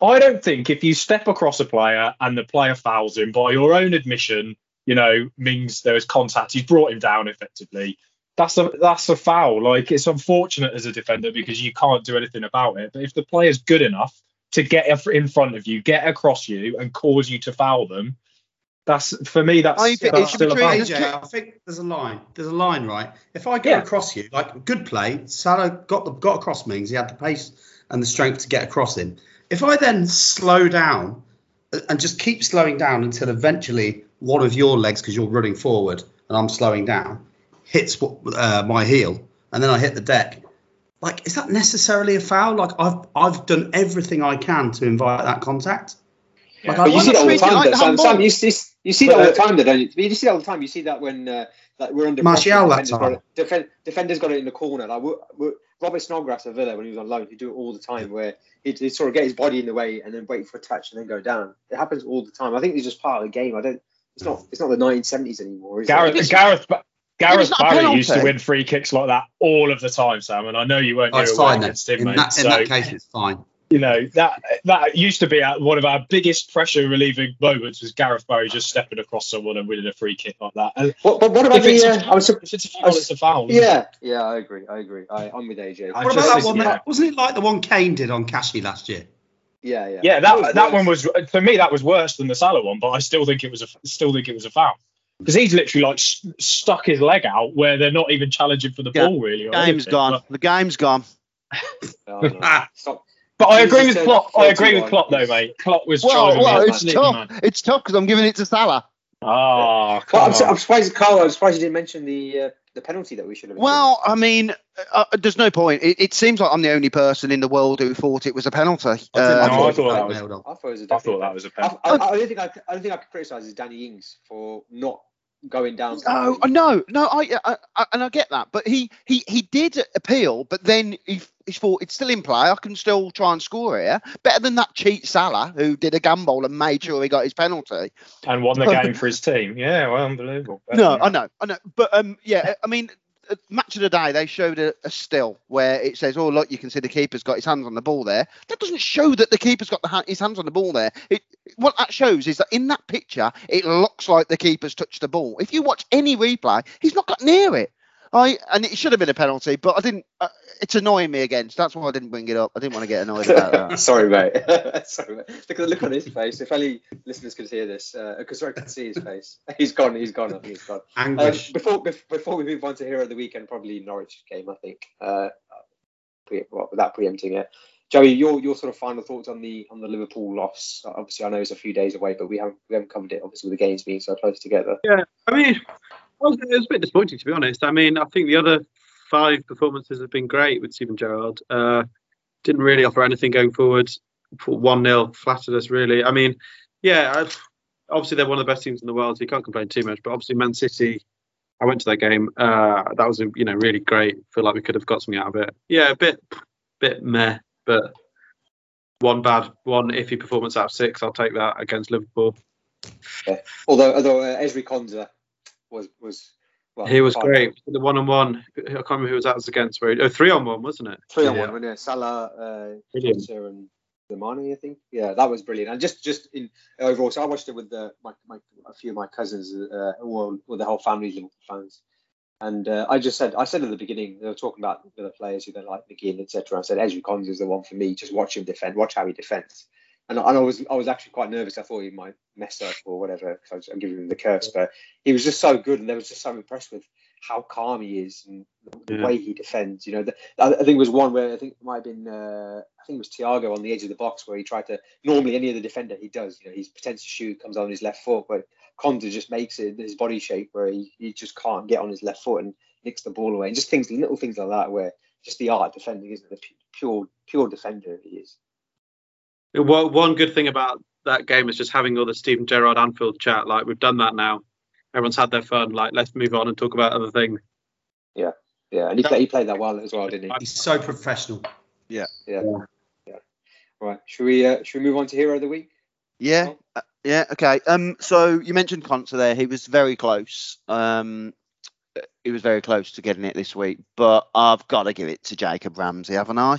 I don't think if you step across a player and the player fouls him by your own admission, you know, Mings there was contact. He's brought him down effectively. That's a that's a foul. Like it's unfortunate as a defender because you can't do anything about it. But if the player's good enough to get in front of you, get across you, and cause you to foul them. That's for me. That's, I think that's still a foul. AJ, I think there's a line. There's a line, right? If I go yeah. across you, like good play, Salah got the got across Mings. He had the pace and the strength to get across him. If I then slow down and just keep slowing down until eventually one of your legs, because you're running forward and I'm slowing down, hits uh, my heel, and then I hit the deck like is that necessarily a foul? Like I've I've done everything I can to invite that contact. Like, yeah. you see that all the time. Like Sam, Sam, you see, you see that all the time, though, don't you? You see that all the time. You see that when uh, like we're under Martial that time. Got defend, defenders got it in the corner. Like we're, we're, Robert Snodgrass at Villa when he was on loan, he'd do it all the time, where he'd, he'd, sort of get his body in the way and then wait for a touch and then go down. It happens all the time. I think it's just part of the game. I don't. It's not. It's not the 1970s anymore. Gareth, Gareth, Gareth Barry used to win free kicks like that all of the time, Sam, and I know you weren't. Oh, it's fine against him, in, mate, that, so, in that case, it's fine. You know that that used to be one of our biggest pressure relieving moments was Gareth Barry just stepping across someone and winning a free kick like that. And what, what about the? Uh, I was, if it's a foul, it's a foul. Yeah, yeah, I agree. I agree. I, am with AJ. What about that one? Yeah. wasn't it like the one Kane did on Cashy last year? Yeah, yeah. Yeah, that that, that one was for me that was worse than the Salah one, but I still think it was a still think it was a foul because he's literally like st- stuck his leg out where they're not even challenging for the yeah. ball really. The game's gone. But, the game's gone. Oh, no. Stop. But I agree with Klopp. I agree with Klopp though, mate. Klopp was Well, driving well, me it's tough. mad. It's tough because I'm giving it to Salah. Oh, Well, I'm, su- I'm surprised, Carl. I'm surprised you didn't mention the uh, the penalty that we should have. Well, I mean, uh, there's no point. It, it seems like I'm the only person in the world who thought it was a penalty. I think- no, Uh, I thought thought that was- nailed on. I thought was. A I thought that was a I, penalty. I, I don't think I, I don't think I could criticise is Danny Ings for not going down. No, uh, no, no. I, I, I and I get that, but he he he did appeal, but then he, he thought it's still in play. I can still try and score here. Better than that cheat Salah who did a gamble and made sure he got his penalty. and won the game for his team. Yeah, well, unbelievable. No, I know, I know, but um, yeah, I mean, uh, match of the day they showed a, a still where it says, "Oh, look, you can see the keeper's got his hands on the ball there." That doesn't show that the keeper's got the ha- his hands on the ball there. It, what that shows is that in that picture, it looks like the keeper's touched the ball. If you watch any replay, he's not got near it. I and it should have been a penalty, but I didn't. Uh, it's annoying me again, so that's why I didn't bring it up. I didn't want to get annoyed about that. Sorry, mate. Sorry, mate. Look at the look on his face. If only listeners could hear this, because I could see his face. He's gone. He's gone. I think he's gone. Um, before bef- before we move on to hero of the weekend, probably Norwich game. I think. Uh, pre- well, without preempting it, Joey, your your sort of final thoughts on the on the Liverpool loss. Obviously, I know it's a few days away, but we haven't we haven't covered it. Obviously, with the games being so close together. Yeah, I mean, well, it was a bit disappointing to be honest. I mean, I think the other five performances have been great with Steven Gerrard. Uh, didn't really offer anything going forward. One 0 flattered us really. I mean, yeah, I, obviously they're one of the best teams in the world, so you can't complain too much. But obviously, Man City. I went to that game. Uh, that was you know really great. Feel like we could have got something out of it. Yeah, a bit bit meh, but one bad, one iffy performance out of six. I'll take that against Liverpool. Although although uh, Ezri Konsa was was well, He was fine. great. The one on one. I can't remember who was that was against. Where he, oh, three on one, wasn't it? Three on Yeah. one, wasn't it? Salah, uh, Brilliant. Konsa and Zamani, I think. Yeah, that was brilliant. And just just in overall, so I watched it with the, my, my a few of my cousins, uh, well, with the whole family Liverpool fans. And uh, I just said, I said at the beginning, they were talking about the players who they like, McGinn, etc. I said, Ezri Konsa is the one for me. Just watch him defend, watch how he defends. And, and I was I was actually quite nervous. I thought he might mess up or whatever. Because I was, I'm giving him the curse, but he was just so good, and I was just so impressed with how calm he is and the Yeah. way he defends. You know, the, I, I think it was one where I think it might have been uh, I think it was Thiago on the edge of the box where he tried to. Normally, any other defender he does, you know, he pretends to shoot, comes on his left foot, but Konsa just makes it his body shape where he, he just can't get on his left foot and nicks the ball away. And just things, little things like that, where just the art of defending, isn't? The pure pure defender he is. Well, one good thing about that game is just having all the Steven Gerrard Anfield chat. Like we've done that now. Everyone's had their fun. Like let's move on and talk about other things. Yeah, yeah, and he, play, he played that well as well, didn't he? He's so professional. Yeah, yeah, yeah. Right. Should we uh, should we move on to hero of the week? Yeah, uh, yeah, okay. Um, so you mentioned Konsa there. He was very close. Um, he was very close to getting it this week, but I've got to give it to Jacob Ramsey, haven't I?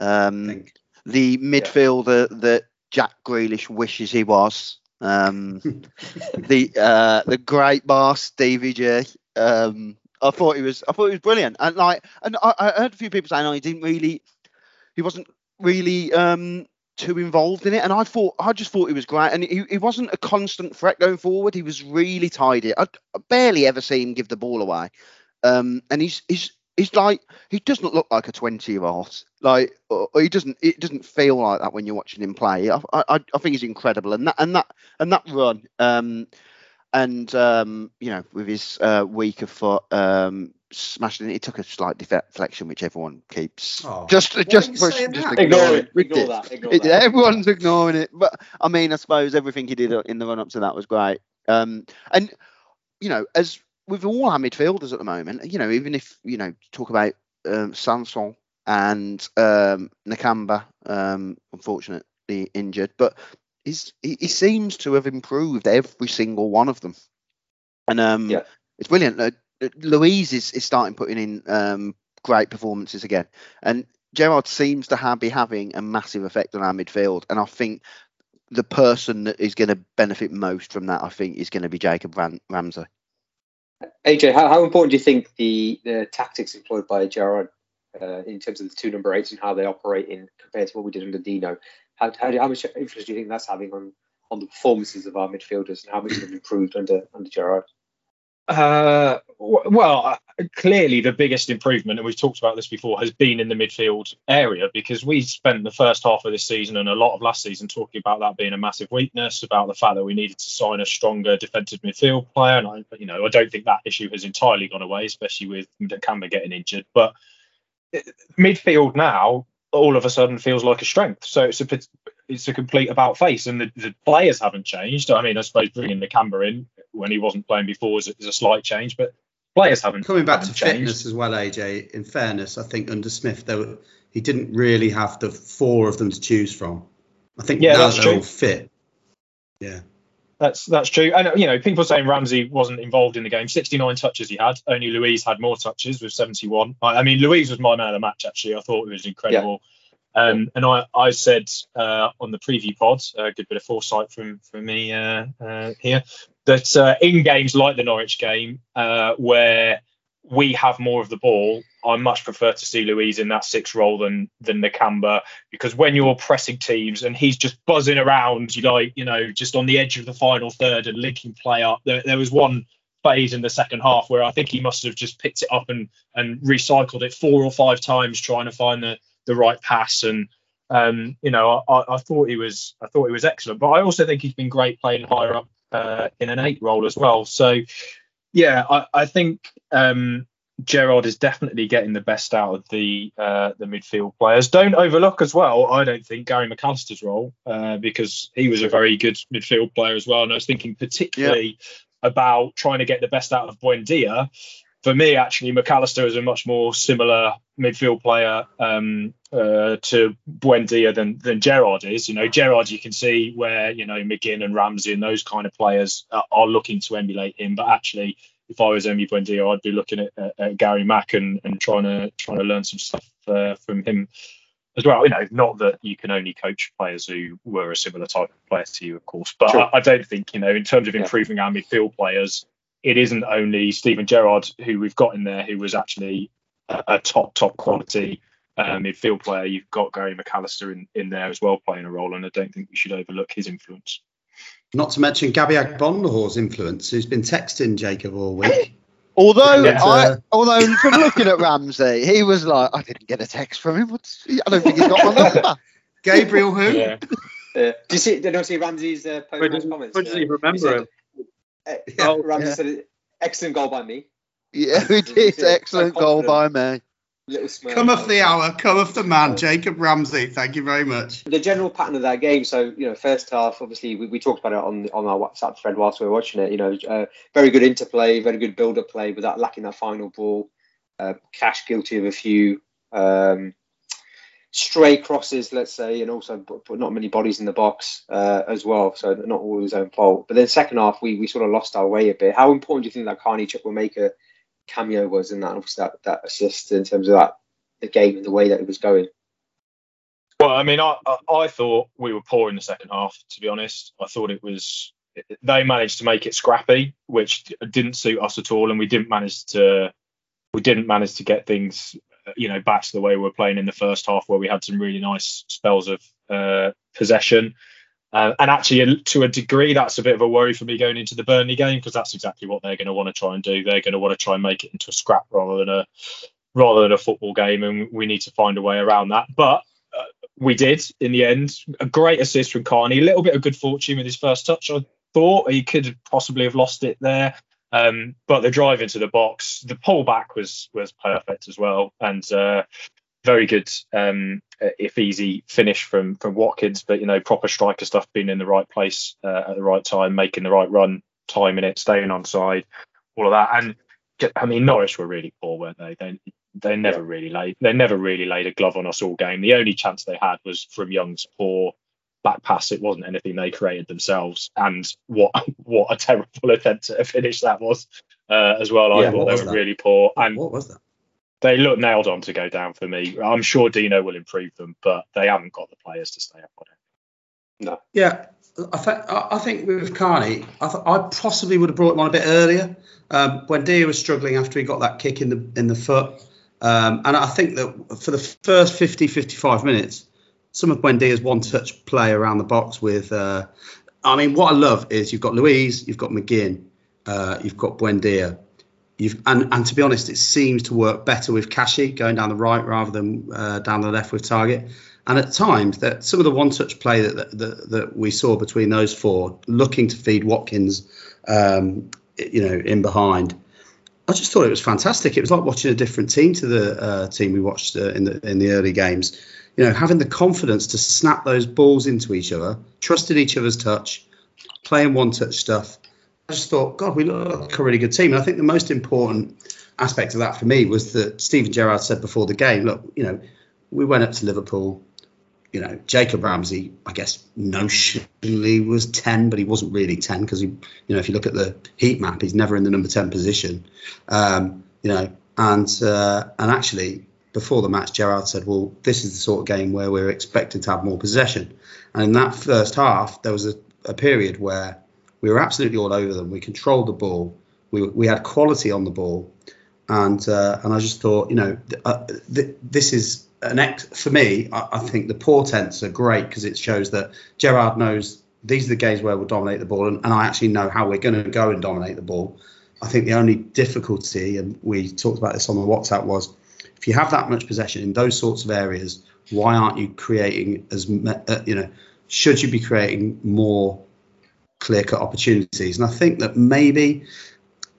I Um, think. The midfielder that Jack Grealish wishes he was. Um, the uh, the Great Barr Stevie G. Um, I thought he was I thought he was brilliant, and like, and I, I heard a few people saying, "Oh, he didn't really, he wasn't really um too involved in it," and I thought I just thought he was great, and he, he wasn't a constant threat going forward. He was really tidy. I, I barely ever see him give the ball away, um, and he's he's he's like he doesn't look like a 20 year old like or or he doesn't it doesn't feel like that when you're watching him play i i, I think he's incredible and that and that and that run um and um you know with his uh weaker foot um smashing it, it took a slight deflection which everyone keeps Oh, just why just are you push, just that? Ignore ignore it. it Ignore that. Ignore It- that. everyone's ignoring it but i mean i suppose everything he did in the run up to that was great um and you know as with all our midfielders at the moment you know even if you know talk about um, Sanson and um, Nakamba, um, unfortunately injured, but he's, he, he seems to have improved every single one of them, and um, Yeah. it's brilliant. Uh, uh, Luiz is, is starting putting in um, great performances again, and Gerrard seems to have, be having a massive effect on our midfield, and I think the person that is going to benefit most from that, I think, is going to be Jacob Ram- Ramsey. AJ, how, how important do you think the, the tactics employed by Gerrard uh, in terms of the two number eights and how they operate in compared to what we did under Dino? How, how, how much influence do you think that's having on, on the performances of our midfielders and how much they've improved under under Gerrard? Uh, well, uh, clearly the biggest improvement, and we've talked about this before, has been in the midfield area because we spent the first half of this season and a lot of last season talking about that being a massive weakness, about the fact that we needed to sign a stronger defensive midfield player. And I, you know, I don't think that issue has entirely gone away, especially with Nakamba getting injured. But uh, midfield now all of a sudden feels like a strength. So it's a it's a complete about face, and the, the players haven't changed. I mean, I suppose bringing Nakamba in when he wasn't playing before is, is a slight change, but players haven't coming back haven't to changed. fitness as well. AJ, in fairness, I think under Smith, though, he didn't really have the four of them to choose from. I think yeah, now that's they're true. all fit. Yeah. That's that's true. And you know, people saying Ramsey wasn't involved in the game. 69 touches he had. Only Luiz had more touches with 71. I, I mean, Luiz was my man of the match. Actually, I thought it was incredible. Yeah. Um, and I, I said uh, on the preview pod, a good bit of foresight from from me uh, uh, here, that uh, in games like the Norwich game, uh, where we have more of the ball, I much prefer to see Luiz in that six role than than Nakamba because when you're pressing teams and he's just buzzing around, you like you know just on the edge of the final third and linking play up. There, there was one phase in the second half where I think he must have just picked it up and and recycled it four or five times trying to find the the right pass and um, you know I, I thought he was I thought he was excellent, but I also think he's been great playing higher up uh, in an eight role as well. So yeah, I, I think um, Gerrard is definitely getting the best out of the uh, the midfield players. Don't overlook as well. I don't think Gary McAllister's role uh, because he was a very good midfield player as well. And I was thinking particularly yeah. about trying to get the best out of Buendia. For me, actually, McAllister is a much more similar midfield player um, uh, to Buendia than than Gerrard is. You know, Gerrard, you can see where you know McGinn and Ramsey and those kind of players are, are looking to emulate him, but actually if I was Emi Buendia, I'd be looking at, at, at, Gary Mack and, and trying to trying to learn some stuff uh, from him as well. You know, not that you can only coach players who were a similar type of player to you, of course, but sure. I, I, don't think you know in terms of improving yeah. our midfield players, it isn't only Steven Gerrard who we've got in there who was actually a, a top top quality. Uh, midfield player, you've got Gary McAllister in, in there as well playing a role, and I don't think we should overlook his influence. Not to mention Gabby Agbonlahor's influence, who's been texting Jacob all week. Although, yeah. I, although from looking at Ramsey, he was like, I didn't get a text from him. What's, I don't think he's got my number. Gabriel, who? Yeah. Uh, do you see? Did you see Ramsey's uh, post comments? When does he remember him? Uh, yeah. Oh, Ramsey yeah. said, "Excellent goal by me." Yeah, we did. Excellent goal by me. Come off the hour, come off the man, Jacob Ramsey. Thank you very much. The general pattern of that game. So you know, first half, obviously, we, we talked about it on on our WhatsApp thread whilst we were watching it. You know, uh, very good interplay, very good build-up play, without lacking that final ball. Uh, Cash guilty of a few um, stray crosses, let's say, and also but not many bodies in the box uh, as well. So not all his own fault. But then second half, we we sort of lost our way a bit. How important do you think that Carney Chukwuemeka cameo was in that, obviously that, that assist in terms of that the game and the way that it was going. Well, I mean, I, I thought we were poor in the second half. To be honest, I thought it was they managed to make it scrappy, which didn't suit us at all, and we didn't manage to we didn't manage to get things you know back to the way we were playing in the first half, where we had some really nice spells of uh, possession. Uh, and actually, to a degree, that's a bit of a worry for me going into the Burnley game because that's exactly what they're going to want to try and do. They're going to want to try and make it into a scrap rather than a rather than a football game, and we need to find a way around that. But uh, we did in the end. A great assist from Carney. A little bit of good fortune with his first touch. I thought he could possibly have lost it there. Um, but the drive into the box, the pullback was was perfect as well, and uh, very good, um, if easy, finish from from Watkins. But you know, proper striker stuff, being in the right place uh, at the right time, making the right run, timing it, staying on side, all of that. And I mean, Norwich were really poor, weren't they? They they never really laid they never really laid a glove on us all game. The only chance they had was from Young's poor back pass. It wasn't anything they created themselves. And what what a terrible attempt to finish that was uh, as well. I yeah, thought they were that? really poor. And what was that? they look nailed on to go down for me. I'm sure Dino will improve them, but they haven't got the players to stay up on it. No. Yeah, I think I think with Carney, I, th- I possibly would have brought him on a bit earlier. Um, when Dia was struggling after he got that kick in the in the foot, um, and I think that for the first 50, 55 minutes, some of Buendia's one-touch play around the box with. Uh, I mean, what I love is you've got Luiz, you've got McGinn, Uh, you've got Buendia. You've and, and to be honest, it seems to work better with Kashi going down the right rather than uh, down the left with Targett. And at times, that some of the one-touch play that, that that we saw between those four, looking to feed Watkins, um, you know, in behind, I just thought it was fantastic. It was like watching a different team to the uh, team we watched uh, in the in the early games. You know, having the confidence to snap those balls into each other, trusting each other's touch, playing one-touch stuff. I just thought, God, we look like a really good team. And I think the most important aspect of that for me was that Steven Gerrard said before the game, look, you know, we went up to Liverpool you know, Jacob Ramsey, I guess notionally was 10, but he wasn't really 10 because he, you know, if you look at the heat map, he's never in the number 10 position. Um, you know, and uh, and actually before the match, Gerrard said, well, this is the sort of game where we're expected to have more possession. And in that first half, there was a, a period where we were absolutely all over them. We controlled the ball. We, we had quality on the ball. And uh, and I just thought, you know, th- uh, th- this is an ex for me. I, I think the portents are great because it shows that Gerrard knows these are the games where we'll dominate the ball, and, and I actually know how we're going to go and dominate the ball. I think the only difficulty, and we talked about this on the WhatsApp, was if you have that much possession in those sorts of areas, why aren't you creating as uh, you know? Should you be creating more clear-cut opportunities? And I think that maybe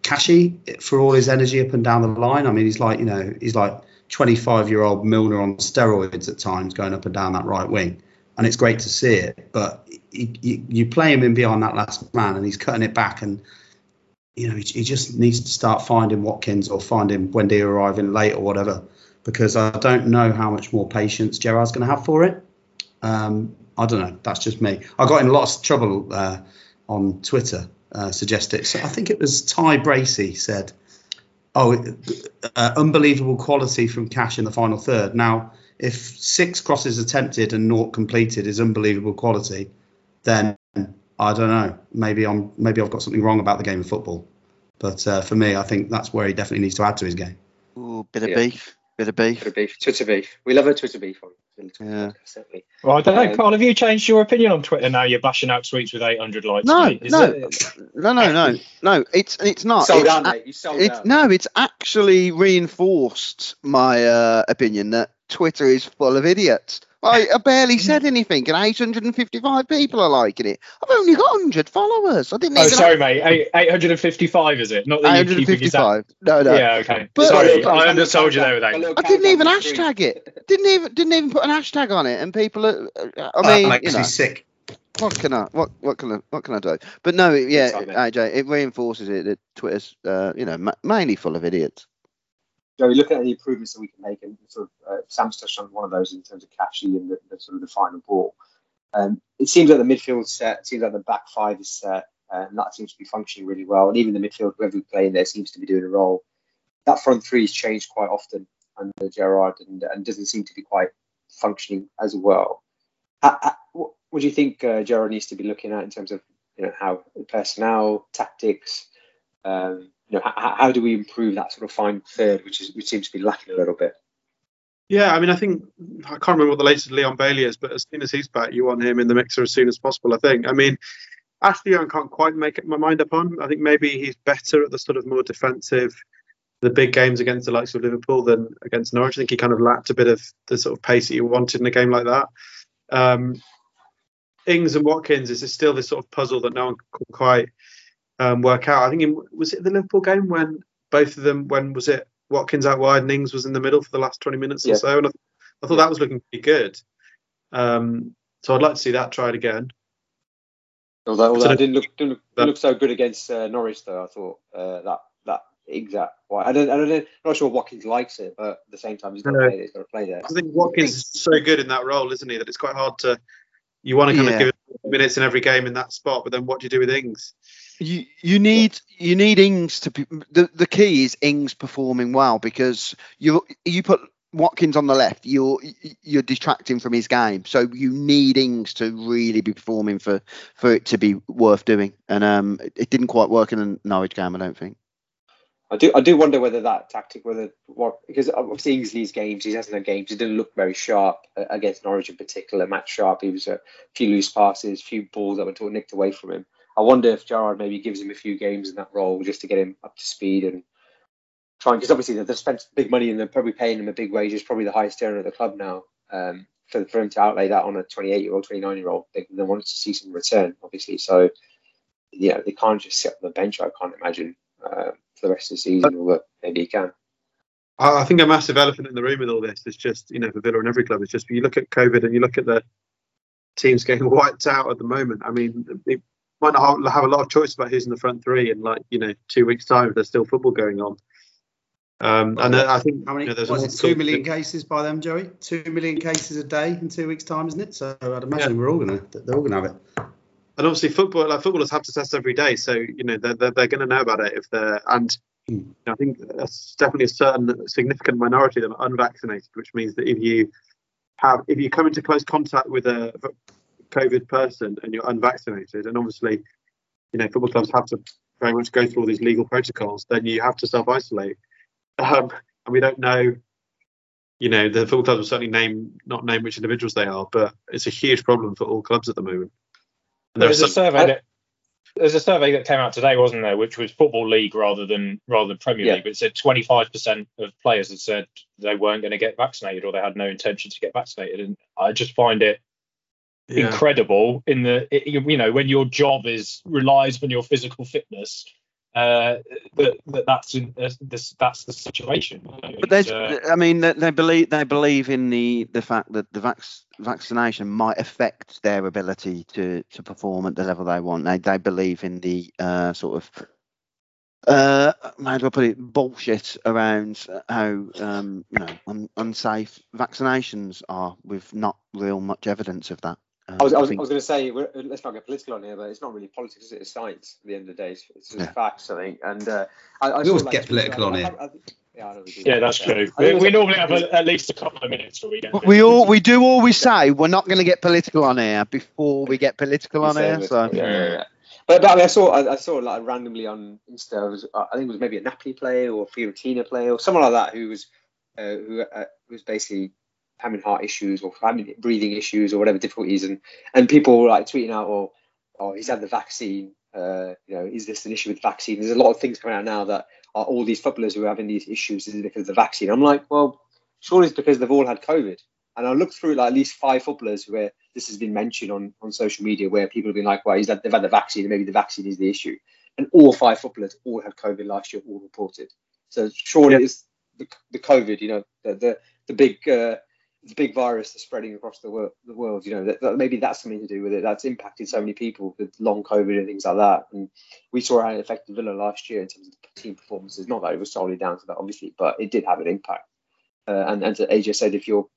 Kashi, for all his energy up and down the line, I mean, he's like you know, he's like 25 year old Milner on steroids at times going up and down that right wing. And it's great to see it. But you, you, you play him in beyond that last man and he's cutting it back. And, you know, he, he just needs to start finding Watkins or finding Buendia arriving late or whatever. Because I don't know how much more patience Gerrard's going to have for it. Um, I don't know. That's just me. I got in a lot of trouble uh, on Twitter uh. So I think it was Ty Bracey said oh, uh, unbelievable quality from Cash in the final third. Now, if six crosses attempted and naught completed is unbelievable quality, then I don't know. Maybe I'm maybe I've got something wrong about the game of football. But uh, for me, I think that's where he definitely needs to add to his game. Ooh, bit of yeah. beef, bit of beef, bit of beef, Twitter beef. We love a Twitter beef on. Yeah. Well, I don't know, um, Carl. Have you changed your opinion on Twitter now? You're bashing out tweets with 800 likes. No, no, it... no, no, no, no. It's it's not. Sold it's, out, mate. You sold it's, out. No, it's actually reinforced my uh, opinion that Twitter is full of idiots. I, I barely said anything, and 855 people are liking it. I've only got 100 followers. I didn't. Oh, sorry, mate. 855 is it? Not that 855. No, no. Yeah, okay. But, sorry, I undersold you there with that. I didn't even hashtag it. Didn't even didn't even put an hashtag on it, and people are. I mean, uh, makes you know, me sick. What can I what what can I what can I do? But no, yeah, AJ, it reinforces it that Twitter's uh, you know mainly full of idiots. Joey, look at the improvements that we can make, and sort of uh, Sam's touched on one of those in terms of Kashi and the, the, sort of the final ball. Um, it seems like the midfield set, it seems like the back five is set, uh, and that seems to be functioning really well. And even the midfield, whoever we play in there, seems to be doing a role. That front three has changed quite often under Gerrard and, and doesn't seem to be quite functioning as well. How, how, what do you think uh, Gerrard needs to be looking at in terms of you know how personnel, tactics? Um, you know, how, how do we improve that sort of fine third, which is which seems to be lacking a little bit? Yeah, I mean, I think I can't remember what the latest Leon Bailey is, but as soon as he's back, you want him in the mixer as soon as possible. I think. I mean, Ashley Young can't quite make my mind up on. I think maybe he's better at the sort of more defensive, the big games against the likes of Liverpool than against Norwich. I think he kind of lacked a bit of the sort of pace that you wanted in a game like that. Um, Ings and Watkins is still this sort of puzzle that no one can quite um, work out. I think in, was it the Liverpool game when both of them when was it Watkins out wide and Ings was in the middle for the last 20 minutes yeah. or so, and I, I thought yeah. that was looking pretty good. Um, so I'd like to see that tried again. Although, although it didn't look didn't look, didn't look so good against uh, Norwich, though I thought uh, that that exact. Well, I don't, I don't, I'm not sure Watkins likes it, but at the same time he's got to play. He's got to play there. I think Watkins is so good in that role, isn't he? That it's quite hard to. You want to kind yeah. of give it minutes in every game in that spot, but then what do you do with Ings? You you need you need Ings to be the, the key is Ings performing well because you you put Watkins on the left, you're you're distracting from his game. So you need Ings to really be performing for for it to be worth doing. And um, it didn't quite work in the Norwich game, I don't think. I do I do wonder whether that tactic, whether what because obviously Ingsley's games, he hasn't had games. He didn't look very sharp uh, against Norwich in particular. Matt Sharp, he was a few loose passes, few balls that were nicked away from him. I wonder if Gerrard maybe gives him a few games in that role just to get him up to speed and trying because obviously they've spent big money and they're probably paying him a big wage. He's probably the highest earner at the club now. Um, for, for him to outlay that on a 28 year old, 29 year old, they, they wanted to see some return, obviously. So, yeah, they can't just sit on the bench. I can't imagine uh, for the rest of the season, although maybe he can. I think a massive elephant in the room with all this is just, you know, for Villa and every club, is just you look at COVID and you look at the teams getting wiped out at the moment. I mean, it might not have a lot of choice about who's in the front three in like, you know, two weeks' time if there's still football going on. Um, and I think How many, you know, there's what a is it, two million cases by them, Joey? Two million cases a day in two weeks' time, isn't it? So I'd imagine Yeah. we're all gonna they're all gonna have it. and obviously football like footballers have to test every day so you know they're, they're, they're going to know about it if they're and Hmm. you know, i think that's definitely a certain significant minority that are unvaccinated which means that if you have if you come into close contact with a covid person and you're unvaccinated and obviously you know football clubs have to very much go through all these legal protocols then you have to self-isolate um, and we don't know you know the football clubs will certainly name not name which individuals they are but it's a huge problem for all clubs at the moment And there There's a some- survey that there's a survey that came out today, wasn't there, which was football league rather than rather than Premier Yeah. League. But it said 25% of players had said they weren't going to get vaccinated or they had no intention to get vaccinated, and I just find it Yeah. incredible in the it, you you know when your job is relies on your physical fitness. Uh, that, that that's in, uh, this that's the situation. But there's, Uh, I mean, they, they believe they believe in the the fact that the vac- vaccination might affect their ability to to perform at the level they want. They they believe in the uh, sort of uh, how do I put it? Bullshit around how um, you know un, unsafe vaccinations are, with not real much evidence of that. Um, I was, I was, I think- was going to say, we're, let's not get political on here, but it's not really politics, is it? It's science at the end of the day. It's, it's just Yeah. facts, I think. And uh, I, I We always like, get political on I- here. I- I- yeah, I know we do. yeah, that's true. We, we normally have a, at least a couple of minutes where we get. we all we do always say we're not going to get political on air before we get political on Say air. So yeah, yeah, yeah. But, but I, mean, I saw I, I saw like randomly on Insta. It was, uh, I think it was maybe a Napoli player or Fiorentina player or someone like that who was uh, who uh, was basically having heart issues or having breathing issues or whatever difficulties, and and people were like tweeting out, "Oh, oh, he's had the vaccine. Uh, you know, is this an issue with the vaccine?" There's a lot of things coming out now that are all these footballers who are having these issues is it because of the vaccine. I'm like, well, surely it's because they've all had COVID. And I looked through like at least five footballers where this has been mentioned on, on social media where people have been like, well, he's had, they've had the vaccine and maybe the vaccine is the issue. And all five footballers all had COVID last year, all reported. So surely it's the, the COVID, you know, the the, the big uh, the big virus that's spreading across the world. The world, you know, that, that maybe that's something to do with it. That's impacted so many people with long COVID and things like that. And we saw how it affected Villa last year in terms of team performances. Not that it was solely down to that, obviously, but it did have an impact. Uh, and and as AJ said, if your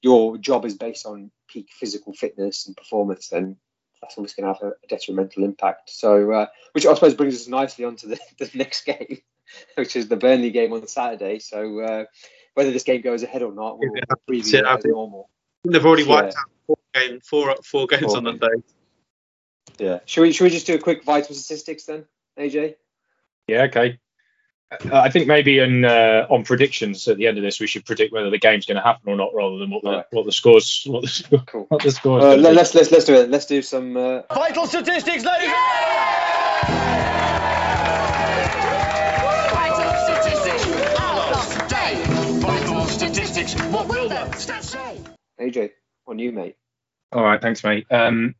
your job is based on peak physical fitness and performance, then that's always going to have a, a detrimental impact. So, uh, which I suppose brings us nicely onto the, the next game, which is the Burnley game on Saturday. So, uh, whether this game goes ahead or not, we'll, Yeah, we'll preview yeah, as normal. They've already Yeah. wiped out four games, four, four games Four on that day. Yeah. Should we should we just do a quick vital statistics then, AJ? Yeah, okay. Uh, I think maybe in uh, on predictions at the end of this, we should predict whether the game's going to happen or not, rather than what the Right. what the scores what the, score- Cool. what the scores. Uh, let, let's let's let's do it. Let's do some. Uh, Vital statistics, ladies Vital What will say? AJ, on you, mate. All right, thanks, mate. Um,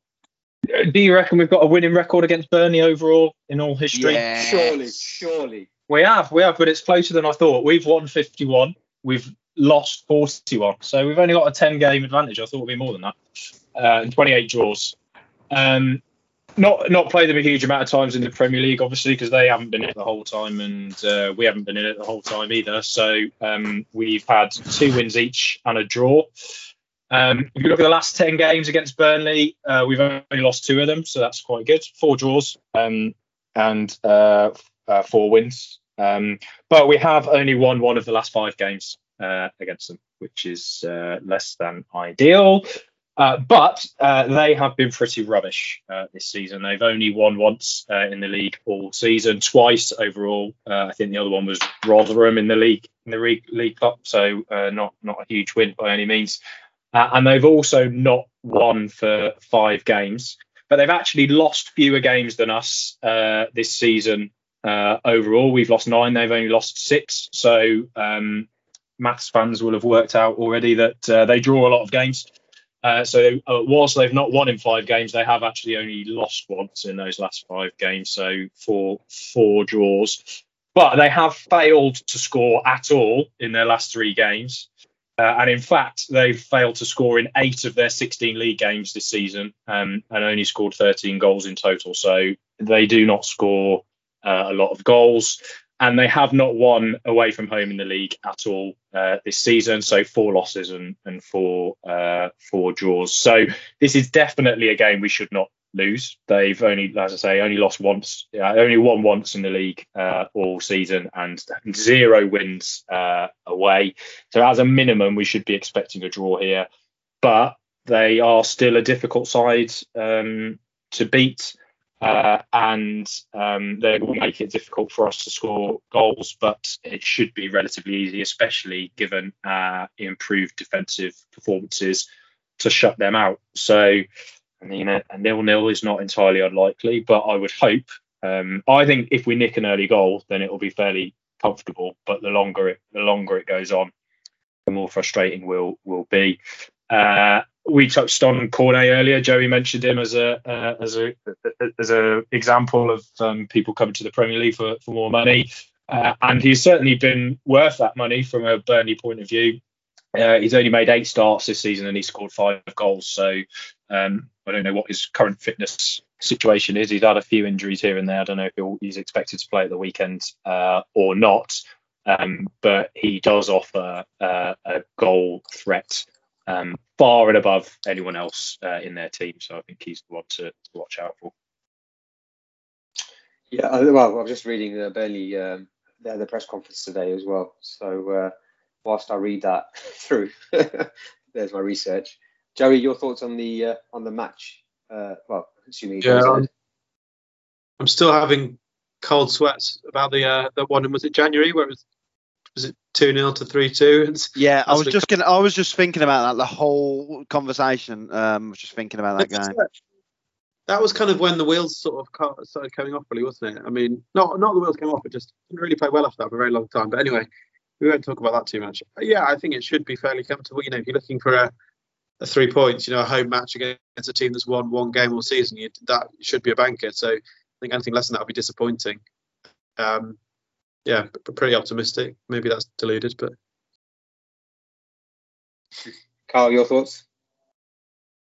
do you reckon we've got a winning record against Burnley overall in all history? Surely, surely. We have, we have, but it's closer than I thought. We've won 51. We've lost 41. So we've only got a 10 game advantage. I thought it'd be more than that. Uh, and 28 draws. Um, not not played them a huge amount of times in the Premier League, obviously, because they haven't been in it the whole time, and uh, we haven't been in it the whole time either. So um, we've had two wins each and a draw. Um, if you look at the last 10 games against Burnley, uh, we've only lost two of them, so that's quite good. Four draws um, and uh, uh, four wins. Um, but we have only won one of the last five games uh, against them, which is uh, less than ideal. Uh, but uh, they have been pretty rubbish uh, this season. They've only won once uh, in the league all season, twice overall. Uh, I think the other one was Rotherham in the league in the league, league cup, so not not a huge win by any means. And they've also not won for five games. but they've actually lost fewer games than us this season overall. We've lost nine, they've only lost six. So um, maths fans will have worked out already that they draw a lot of games. Uh, so uh, whilst they've not won in five games, they have actually only lost once in those last five games. So four four draws, but they have failed to score at all in their last three games. Uh, and in fact, they've failed to score in eight of their 16 league games this season um, and only scored 13 goals in total. So they do not score uh, a lot of goals. And they have not won away from home in the league at all uh, this season. So four losses and, and four uh, four draws. So this is definitely a game we should not lose. They've only, as I say, only lost once, yeah, only won once in the league uh, all season, and zero wins uh, away. So as a minimum, we should be expecting a draw here. But they are still a difficult side um, to beat. Uh, and um, they will make it difficult for us to score goals, but it should be relatively easy, especially given uh, improved defensive performances to shut them out. So I mean, a, a nil-nil is not entirely unlikely, but I would hope. Um, I think if we nick an early goal, then it will be fairly comfortable. But the longer it the longer it goes on, the more frustrating will will be. Uh, we touched on Cornet earlier. Joey mentioned him as a uh, as a as a example of um, people coming to the Premier League for, for more money, uh, and he's certainly been worth that money from a Burnley point of view. Uh, he's only made eight starts this season and he scored five goals. So um, I don't know what his current fitness situation is. He's had a few injuries here and there. I don't know if he's expected to play at the weekend uh, or not. Um, but he does offer uh, a goal threat um, far and above anyone else uh, in their team. So I think he's the one to, to watch out for. Yeah, I- well, I was just reading uh, Burnley um, they the press conference today as well. So uh, whilst I read that through, there's my research. Joey, your thoughts on the uh, on the match? Uh, well, assuming you Yeah, I'm- I'm still having cold sweats about the uh, the one in was it January where it was was it two 0 to three two? Yeah, I was just gonna. I was just thinking about that. The whole conversation. Um, I was just thinking about that game. That was kind of when the wheels sort of started coming off, really, wasn't it? I mean, not not the wheels came off, it just didn't really play well after that for a very long time. But anyway, we won't talk about that too much. But yeah, I think it should be fairly comfortable. You know, if you're looking for a, a three points, you know, a home match against a team that's won one game all season, you, that should be a banker. So I think anything less than that would be disappointing. Um, yeah, but, but pretty optimistic. Maybe that's deluded, but Carl, your thoughts?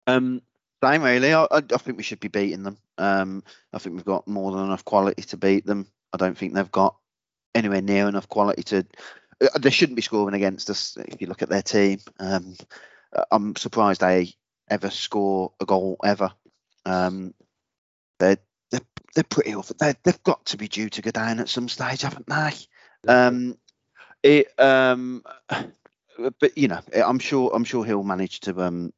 Um, same really. I, I, I think we should be beating them. Um, I think we've got more than enough quality to beat them. I don't think they've got anywhere near enough quality to. uh, They shouldn't be scoring against us. If you look at their team, um, uh, I'm surprised they ever score a goal ever. Um, they're they're, pretty awful. They, they've got to be due to go down at some stage, haven't they? Um, it um, but you know, I'm sure I'm sure he'll manage to um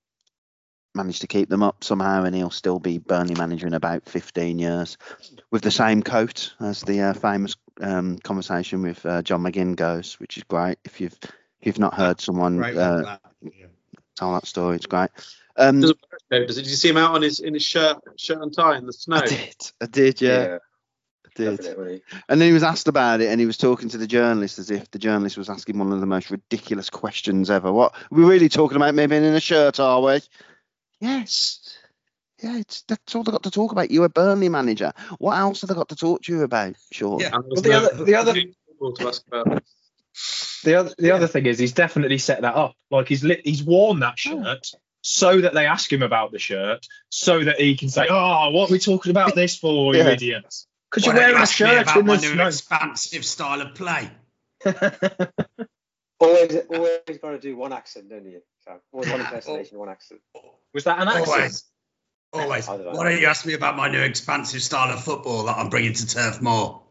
manage to keep them up somehow, and he'll still be Burnley manager in about 15 years with the same coat as the uh, famous um, conversation with uh, John McGinn goes, which is great. If you've if you've not heard someone uh, that. Yeah. tell that story, it's great. Um, does it, does it, did you see him out on his in his shirt shirt and tie in the snow? I did, I did, yeah, I did. definitely. And then he was asked about it, and he was talking to the journalist as if the journalist was asking one of the most ridiculous questions ever. What we're really talking about? Me being in a shirt, are we? Yes. Yeah, it's, that's all they got to talk about. You're a Burnley manager. What else have they got to talk to you about? Sure. Yeah. Well, the other- the other- to ask about. The other the other thing is he's definitely set that up. Like he's lit, he's worn that shirt so that they ask him about the shirt, so that he can say, "Oh, what are we talking about this for, you Yeah. idiots?" Because you're don't you wearing a shirt about in my new expansive style of play. Always, always got to do one accent, don't you? So, always one impersonation, one accent. Was that an accent? Always. Always. I don't know. Why don't you ask me about my new expansive style of football that I'm bringing to Turf Moor?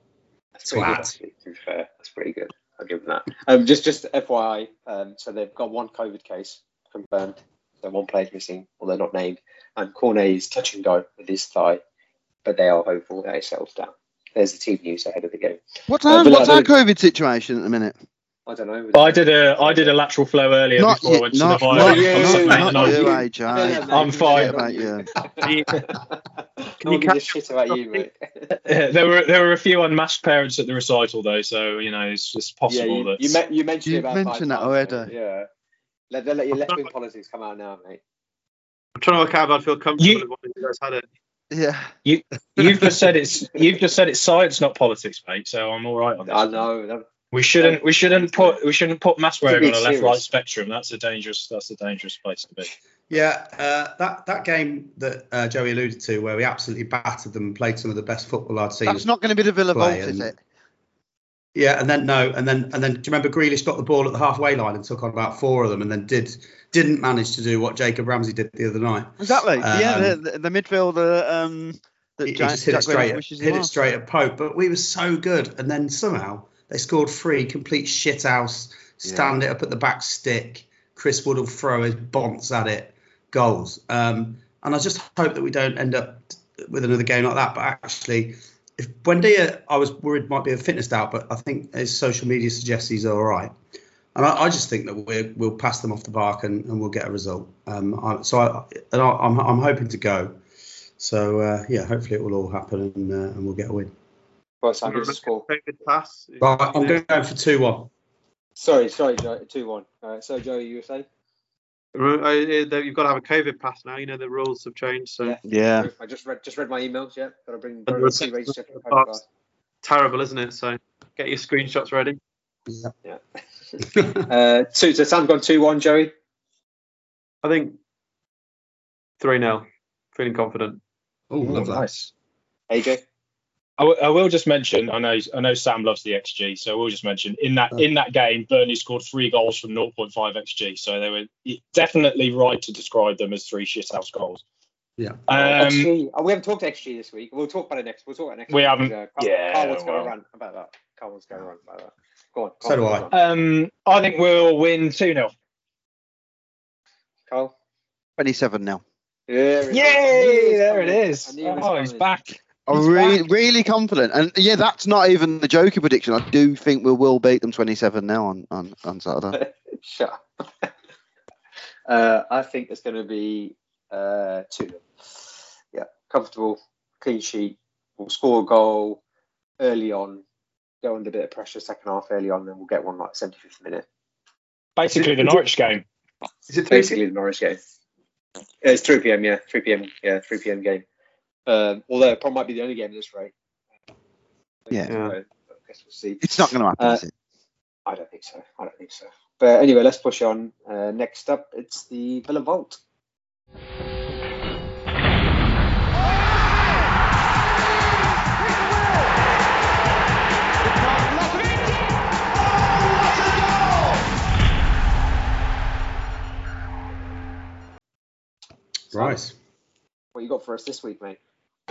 That's pretty good, actually, to be fair. That's pretty good. I'll give them that. Um, just, just FYI, um, so they've got one COVID case confirmed. So one player's missing, or they're not named. And Cornet is touch and go with his thigh, but they are hopeful that it settles down. There's the team news ahead of the game. What's Uh, our, what's I our COVID situation at the minute? I I don't know. I did a I did a lateral flow earlier Not before I you, went to not, the not, violin you, concert, mate, not, and not I- you, No, AJ. no, no, I'm fine. about you. you. Can No you one gives catch shit about you, mate. there were there were a few unmasked parents at the recital though, so you know it's just yeah, possible you, that you, me- you mentioned You it about mentioned that times, already. Yeah. Let, let, let your left wing politics come out now, mate. I'm trying to work out if I'd feel comfortable You- if you guys had it. Yeah. you've just said it's you've just said it's science, not politics, mate. So I'm all right on this. I know. that- We shouldn't we shouldn't put we shouldn't put mass wearing being on a left right spectrum. That's a dangerous that's a dangerous place to be. Yeah, uh, that that game that uh, Joey alluded to, where we absolutely battered them and played some of the best football I'd seen. That's not going to be the Villa Play Vault, is it? Yeah, and then no, and then and then do you remember Grealish got the ball at the halfway line and took on about four of them, and then did didn't manage to do what Jacob Ramsey did the other night. Exactly. yeah, Um, the, the, the midfielder um, that He, he Jack, just hit Jack it straight, at, hit it straight at Pope, but we were so good, and then somehow they scored three complete shithouse, stand it up at the back stick. Chris Wood will throw his bonts at it, goals. Um, and I just hope that we don't end up with another game like that. But actually, if Buendia, I was worried might be a fitness doubt, but I think his social media suggests he's all right. And I, I just think that we're, we'll pass them off the mark and, and we'll get a result. Um, I, so I, and I, I'm, I'm hoping to go. So uh, yeah, hopefully it will all happen and, uh, and we'll get a win. Well, so give us a score. Pass. Right, I'm going for two one. Sorry, sorry, Joe. 2 1. All right, so, Joe, you were saying? Remember, uh, uh, You've got to have a COVID pass now. You know the rules have changed, so Yeah. Yeah. I just read just read my emails, yeah. Gotta bring, And gotta the see race check. Parks. terrible, isn't it? So get your screenshots ready. Yeah. yeah. uh, two, so Sam's gone 2 1, Joey. I think three 0 Feeling confident. Oh, lovely. nice. AJ? I, w- I will just mention. I know. I know Sam loves the XG, so I will just mention in that in that game, Burnley scored three goals from 0.5 XG. So they were definitely right to describe them as three shithouse goals. Yeah. Um, XG. Oh, we haven't talked XG this week. We'll talk about it next. We'll talk about it next We week. haven't- Uh, Carl, yeah, Carl wants to go well. around about that. Carl wants to go around about that. Go on. So Carl, do I. um, I think we'll win two 0 Carl? 27 now. There it Yay! There I it it is. was coming. I knew it was Oh, he's back. I'm really, really confident. And yeah, that's not even the jokey prediction. I do think we will beat them 27 now on, on, on Saturday. Shut up. uh, I think it's going to be uh, 2 Yeah, comfortable, clean sheet. We'll score a goal early on, go under a bit of pressure second half early on, then we'll get one like 75th minute. Basically, the Norwich game. Is it Basically, the Norwich game. Uh, It's 3 p.m. Yeah, 3 p.m. Yeah, 3 p.m. game. Um, although it probably might be the only game in this rate. Yeah. So, I guess we'll see. It's not going to happen, Uh, is it? I don't think so. I don't think so. But anyway, let's push on. Uh, next up, it's the Villa Vault. Right. What you got for us this week, mate?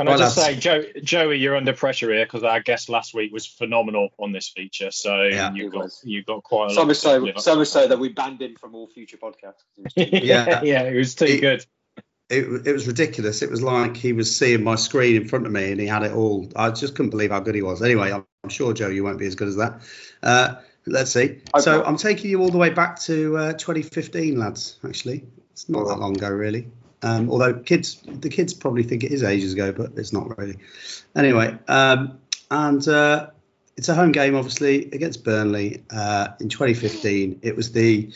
Can Right, I just say, Joe, Joey, you're under pressure here because our guest last week was phenomenal on this feature. So Yeah, you he got you got quite a So lot. much to so, live up so so that we banned him from all future podcasts. yeah, yeah, it was too It- good. It, it was ridiculous. It was like he was seeing my screen in front of me and he had it all. I just couldn't believe how good he was. Anyway, I'm, I'm sure, Joe, you won't be as good as that. Uh, let's see. Hope so. I'm taking you all the way back to uh, 2015, lads, actually. It's not that long ago, really. Um, although kids, the kids probably think it is ages ago, but it's not really. Anyway, um, and uh, it's a home game, obviously, against Burnley uh, in 2015. It was the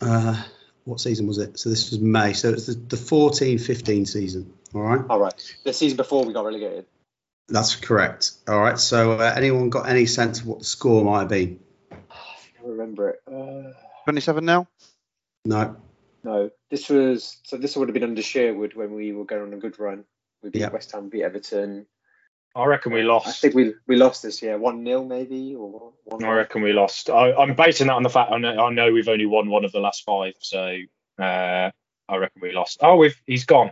uh, what season was it? So this was May. So it's the, the 14-15 season. All right, All right. The season before we got relegated. that's correct. All right. So uh, anyone got any sense of what the score might have been? I don't remember it. Uh, 27 now? No. No, this was so. This would have been under Sherwood when we were going on a good run. We beat Yeah. West Ham, beat Everton. I reckon we lost. I think we we lost this year, one 0 maybe or one. I reckon we lost. I, I'm basing that on the fact I know, I know we've only won one of the last five, so uh, I reckon we lost. Oh, we've he's gone.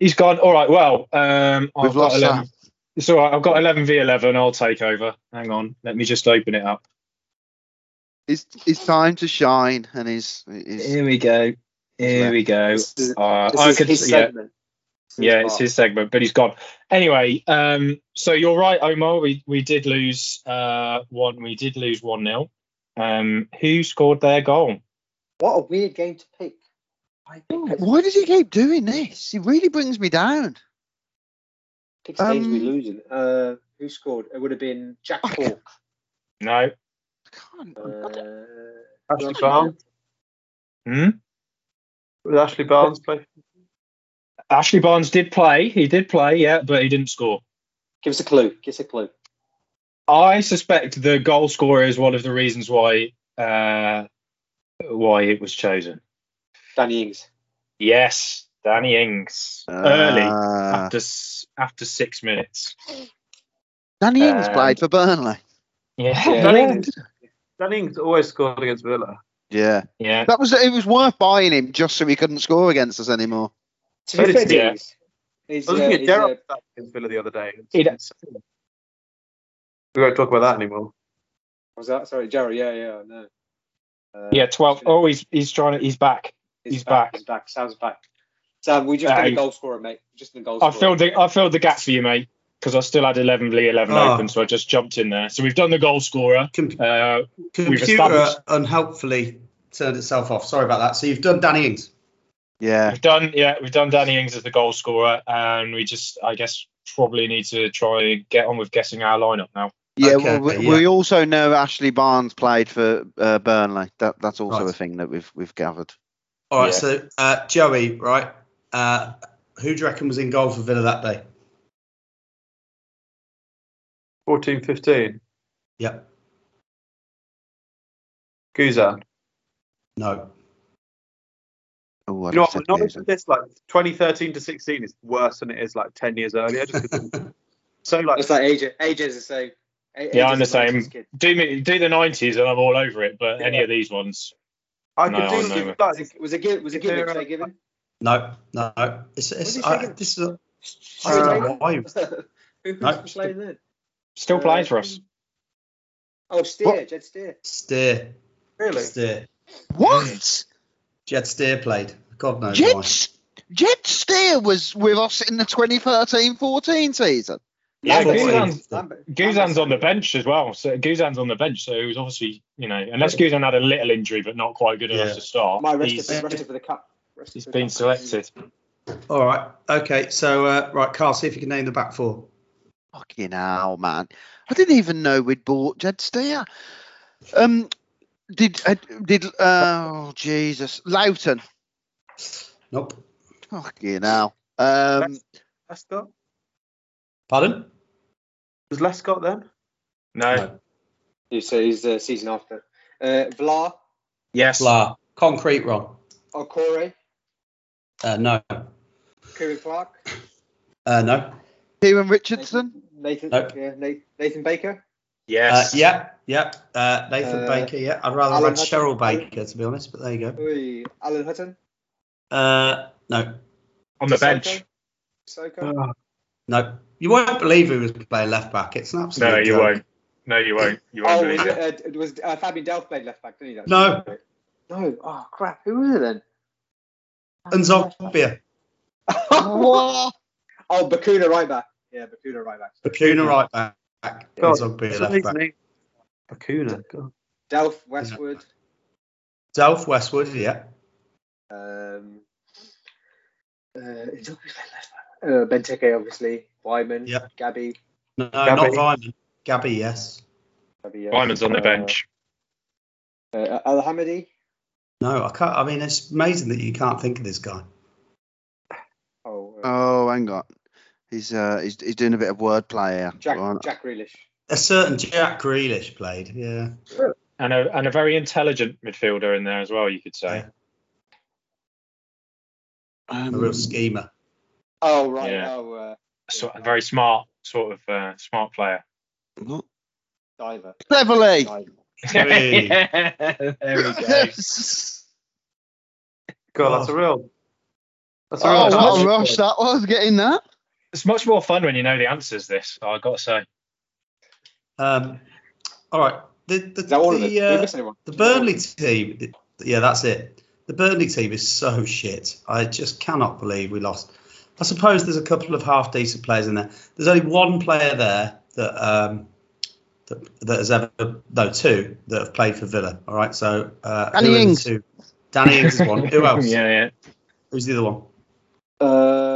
He's gone. All right. Well, um, I've We've got lost 11. Sam. It's all right. I've got 11 v 11. I'll take over. Hang on. Let me just open it up. It's, it's time to shine. And he's, he's Here we go. Here we go. This is, Uh, this I is could, his yeah, segment. Yeah, it's his segment, but he's gone. Anyway, um, so you're right, Omar. We we did lose uh one. We did lose one 0 Um, who scored their goal? What a weird game to pick. Why does he keep doing this? He really brings me down. pick games we Um, losing. Uh, who scored? It would have been Jack I No. I can't. Uh, Ashley Barnes. Hmm? Would Ashley Barnes play? Ashley Barnes did play. He did play, yeah, but he didn't score. give us a clue. Give us a clue. I suspect the goal scorer is one of the reasons why uh, why it was chosen. Danny Ings. Yes, Danny Ings early Ah. after after six minutes. Danny Ings Um, played for Burnley. Yeah, Yeah. Danny Ings, Danny Ings always scored against Villa. Yeah, yeah. that was it. Was worth buying him just so he couldn't score against us anymore. To So be fair, yeah. He's, I was uh, looking at he's, Gerrard uh, against Villa the other day. It's- He'd- it's- we won't talk about that anymore. was that? Sorry, Jerry. Yeah, yeah, no. Uh, Yeah, twelve. Oh, he's he's trying to. He's back. he's back. He's back. Sam's back. Sam, we just Uh, did a he- goal scorer, mate. Just the goal I scorer. filled the I filled the gap for you, mate, because I still had eleven v eleven Oh. open, so I just jumped in there. So we've done the goal scorer. Com- Uh, computer established- unhelpfully turned itself off. Sorry about that. So you've done Danny Ings. Yeah, we've done yeah, we've done Danny Ings as the goal scorer, and we just I guess probably need to try and get on with guessing our lineup now. yeah. Okay, well, we, yeah. we also know Ashley Barnes played for uh, Burnley. That that's also Right. a thing that we've we've gathered. All right. Yeah. So uh, Joey, right? Uh, who do you reckon was in goal for Villa that day? 14 15. Yep. Guzan. No. Oh, I You know just what? said Not Guzan. this like 2013 to 16 is worse than it is like 10 years earlier. Just 'cause so like It's like AJ. AJ's the same. A- Yeah, I'm the same. Do me do the nineties, and I'm all over it. But any of these ones, I No, could I do know. like, Was it was it given? Was it given? Was it given? No. No. It's, it's, I, this is a, I Who don't know why. Who who's No. Playing then? still playing for us. Oh, Steer, What? Jed Steer. Steer. really. Steer. What? Jed Steer played. God knows Jed, why. Jed Steer was with us in the 2013-14 season. Yeah, Guzan's, Guzan's on the bench as well. So Guzan's on the bench, so he was obviously, you know, unless Guzan had a little injury but not quite good enough Yeah. to start, My he's, rested, rested for the cup. Rested he's for the been cup. selected. All right. Okay. So uh, right, Carl, see if you can name the back four. Fucking hell, man! I didn't even know we'd bought Jed Steer. Um, did uh, did oh Jesus, Lowton? Nope. Fucking hell. Um, Lescott? Pardon? Was Lescott then? No. He's, uh, he's the season after. Uh, Vlaar, Yes. Blah. Concrete wrong. Okore, Uh, no. Ciaran Clark, Uh, no. Kieran Richardson. Nathan, Nope. yeah, Nathan, Nathan Baker. Uh, Yes. yeah. Yeah. Uh, Nathan Uh, Baker. Yeah. I'd rather have Alan had Hutton. Cheryl Baker to be honest, but there you go. Oi, Alan Hutton. Uh, no. On the Cissokho, bench. Cissokho. Oh, No. You won't believe who was playing left back. It's an absolute. No, you joke. won't. No, you won't. You won't Oh, believe was it. it, uh, was uh, Fabian Delph played left back, didn't he? No. right. No. Oh crap. Who was it then? N'Zogbia. What? Oh, Bacuna right back. Yeah, Bacuna right back. Bacuna right back. And God, Zogbia some of left these back. names- Bacuna. God. Delph, Westwood. Delph Westwood. Yeah. Um, uh, who's played left back? Uh, Benteke, obviously. Weimann. Yep. Gabby. No, Gabby. not Weimann. Gabby. Yes. Gabby yeah. Weimann's on the Uh, bench. Uh, El Ahmadi. No, I can't. I mean, it's amazing that you can't think of this guy. Oh, uh, Oh, hang on. He's uh he's, he's doing a bit of wordplay here. Jack, Go. Jack Grealish. A certain Jack Grealish played. Yeah. And a, and a very intelligent midfielder in there as well, you could say. Um, A real schemer. Oh, right. Yeah. Oh, uh, So, a very smart, sort of uh, smart player. what? Diver. Cleverley. Diver. Hey. there we go. God, that's a real. That's a oh, real. that's what a rush that was getting that. It's much more fun when you know the answers. This, I've got to say. Um, all right. The the, Is all the, uh, the Burnley team. Yeah, that's it. The Burnley team is so shit. I just cannot believe we lost. I suppose there's a couple of half decent players in there. There's only one player there that um, that, that has ever no two that have played for Villa. All right, so uh, Danny who are the Ings. Danny Ings is one. Who else? yeah, yeah. Who's the other one? Um,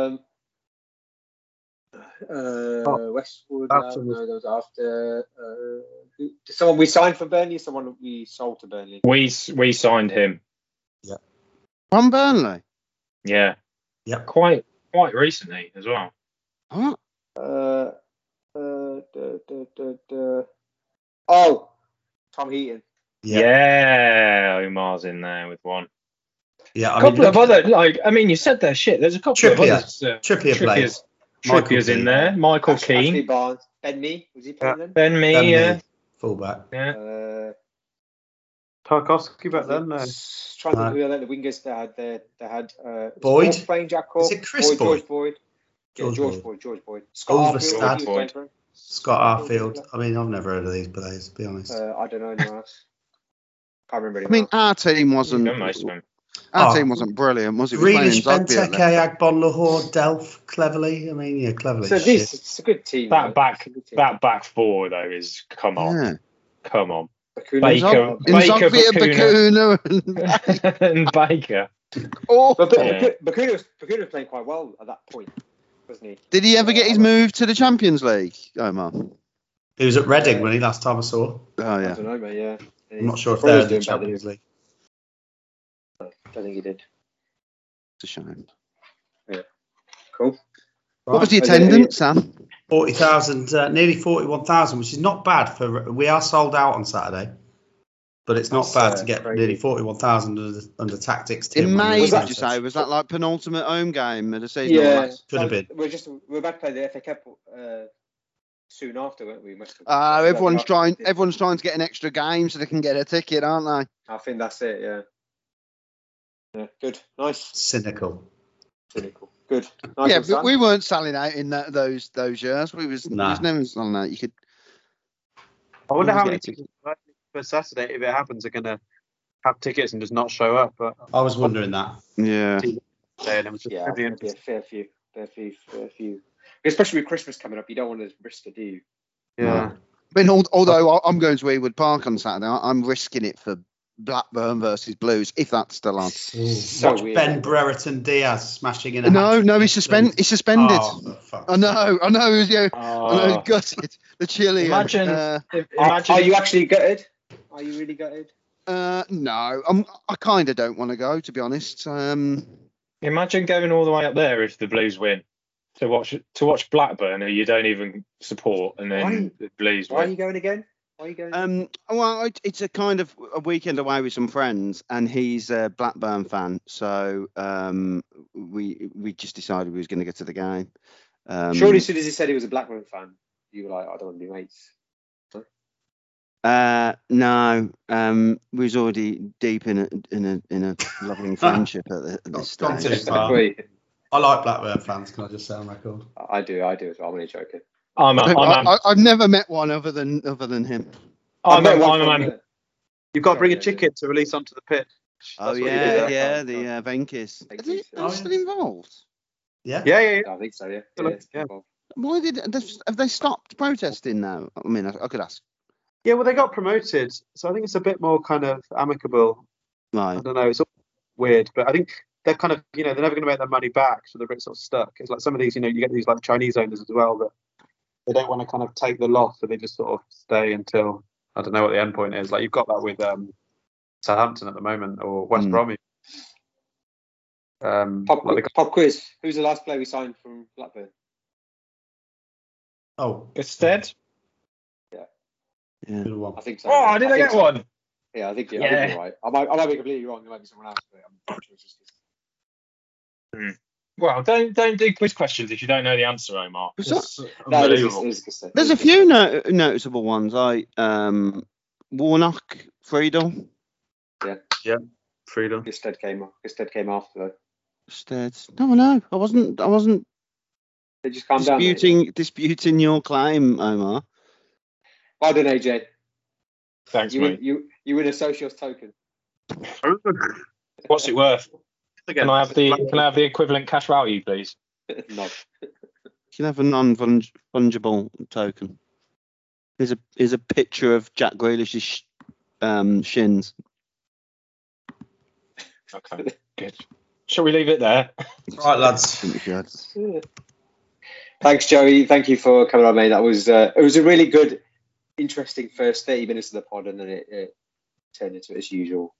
uh, Oh, Westwood. No, no, that was after. Uh, who- someone we signed for Burnley. Someone we sold to Burnley. We we signed him. Yeah. From Burnley. Yeah. Yeah. Quite quite recently as well. What? Uh, uh, duh, duh, duh, duh. Oh, Tom Heaton. Yeah. Omar's in there with one. yeah. A I couple mean, of other like I mean you said there shit. There's a couple Trippier. of others. Uh, Trippier played. Trippier's, Michael Trippier's in there. Michael Ash- Ashley Keane. Barnes. Ben Mee. Was he playing Yeah. then? Ben Mee. Ben Yeah. Mee, fullback. Yeah. Uh, Tarkowski back then. No. s- Trying to think who the wingers they had there. They had uh, Boyd? Playing Jack Cork. Is it Chris Boyd? Boyd? George Boyd. Yeah, George George Boyd. Boyd. George Boyd. Scott Arfield, Ulverstad. he was playing for him. Scott Arfield. I mean, I've never heard of these players, to be honest. Uh, I don't know anyone else. Can't remember I mean, our team You've wasn't. Done most of them. Our Oh. team wasn't brilliant, was it? We were playing Grealish, Zogby at Benteke. Agbonlahor, Delph, Cleverley. I mean, yeah, Cleverley. So this, it's a good team. That man. back It's a good team. that back four though is come on. Yeah. Come on. Bacuna. Baker- In Baker, Bacuna. Bacuna and and Baker. oh. But Ba- Yeah. Bacuna was, Bacuna was playing quite well at that point, wasn't he? Did he ever get his move to the Champions League, Omar? He was at Reading when he last time I saw. Oh yeah. I yeah. don't know, mate. Yeah. I'm not sure if they're in the doing better than Champions League. I don't think he did. It's a shame. Yeah. Cool. What was the attendance, Sam? 40,000, uh, nearly 41,000, which is not bad for. We are sold out on Saturday, but it's not That's, bad uh, to get crazy. nearly 41,000 under, under tactics. Tim, In May, we did you say? Was that like penultimate home game of the season? Yeah. last? Could have been. We're just we're about to play the FA Cup uh, soon after, weren't we? Must- Uh, everyone's trying. Everyone's trying to get an extra game so they can get a ticket, aren't they? I think that's it. Yeah. Yeah. Good. Nice. Cynical. Cynical. Good. Nice yeah, but Sam. we weren't selling out in that, those those years. We was, we Nah. was never selling out. You could. I wonder how many it's a- people for Saturday, if it happens, are going to have tickets and just not show up. But I was wondering that. Yeah. and it Yeah, be a fair few, fair few, fair few. Especially with Christmas coming up, you don't want to risk it, do you? Yeah. I mean, although I- I'm going to Ewood Park on Saturday, I'm risking it for Blackburn versus Blues if that's still on. So Watch weird. Ben Brereton Diaz smashing in a No, hat-trick no, he's suspended. Leeds. He's suspended. Oh, for fuck's I know, I know. Yeah, I know. Oh, Gutted. The Chilean. Imagine- Uh, if- Are, imagine are you actually gutted? Are you really gutted? uh, no, I'm, I kind of don't want to go, to be honest. Um, imagine going all the way up there if the Blues win to watch to watch Blackburn who you don't even support and then Why- the Blues Why are you going again? Why are you going? um, well, it's a kind of a weekend away with some friends, and he's a Blackburn fan, so um, we we just decided we was going to go to the game. Um, Surely, as soon as he said he was a Blackburn fan, you were like, I don't want to be mates. Uh, no, um, we was already deep in a in a in a loving friendship at, the, at this stage. I like Blackburn fans. Can I just say on record? I do, I do as well. I'm only joking. I'm a, I, I'm a, I, I've never met one other than other than him. I'm met one I'm a from man. You've got to bring a Yeah, yeah, to release onto the pitch. Oh That's what yeah, do. yeah, the uh, Venky's. Are they, Venky's, yeah. still involved? Yeah. Yeah, yeah, yeah. I think so, yeah. Still yeah, yeah. Why did have they stopped protesting now? I mean, I, I could ask. Yeah, well, they got promoted, so I think it's a bit more kind of amicable. I don't know, it's all weird, but I think they're kind of, you know, they're never going to make their money back, so they're a bit sort of stuck. It's like some of these, you know, you get these like Chinese owners as well that they don't want to kind of take the loss, so they just sort of stay until I don't know what the end point is. Like you've got that with um, Southampton at the moment or West Mm. Bromwich. Um, Pop, like they got- pop quiz. Who's the last player we signed from Blackburn? Oh, Instead. Yeah. good one. I think so. Oh, did I think get so. one? Yeah, I think, yeah, I think you're right. I might, I might be completely wrong. There might be someone else, but I'm pretty sure it's just this. Well, don't don't do quiz questions if you don't know the answer, Omar. Was that- It's No, it is, unbelievable. it is good. There's a few no- noticeable ones. I um, Warnock, Friedel, freedom. Gusted came, Gusted came after though. Stead. No, no, I wasn't. I wasn't They just calm down. disputing disputing your claim, Omar. Well done, AJ. Thanks, You win, you, you win a Socios token. What's it worth? Again, Can I have the can I have the equivalent cash value, please? no. You can have a non-fungible token. Here's a here's a picture of Jack Grealish's sh- um, shins. Okay, good. Shall we leave it there? Right, lads. I think we. Thanks, Joey. Thank you for coming on, mate. That was uh, it was a really good, interesting first thirty minutes of the pod, and then it, it turned into its usual,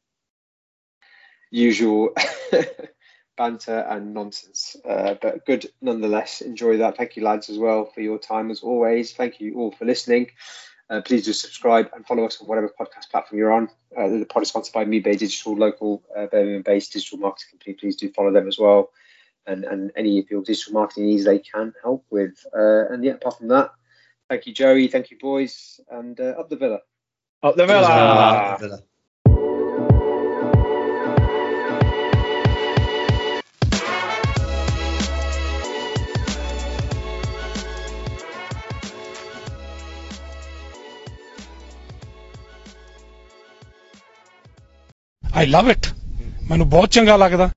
usual banter and nonsense. Uh, but good nonetheless. Enjoy that. Thank you, lads, as well for your time as always. Thank you all for listening. Uh, please do subscribe and follow us on whatever podcast platform you're on. Uh, the pod is sponsored by Mibe Digital, local uh, Birmingham-based digital marketing company. Please do follow them as well and, and any of your digital marketing needs they can help with. Uh, and yeah, apart from that, thank you, Joey. Thank you, boys. And uh, up the villa. Up the villa. Villa. I love it ਮੈਨੂੰ ਬਹੁਤ ਚੰਗਾ ਲੱਗਦਾ।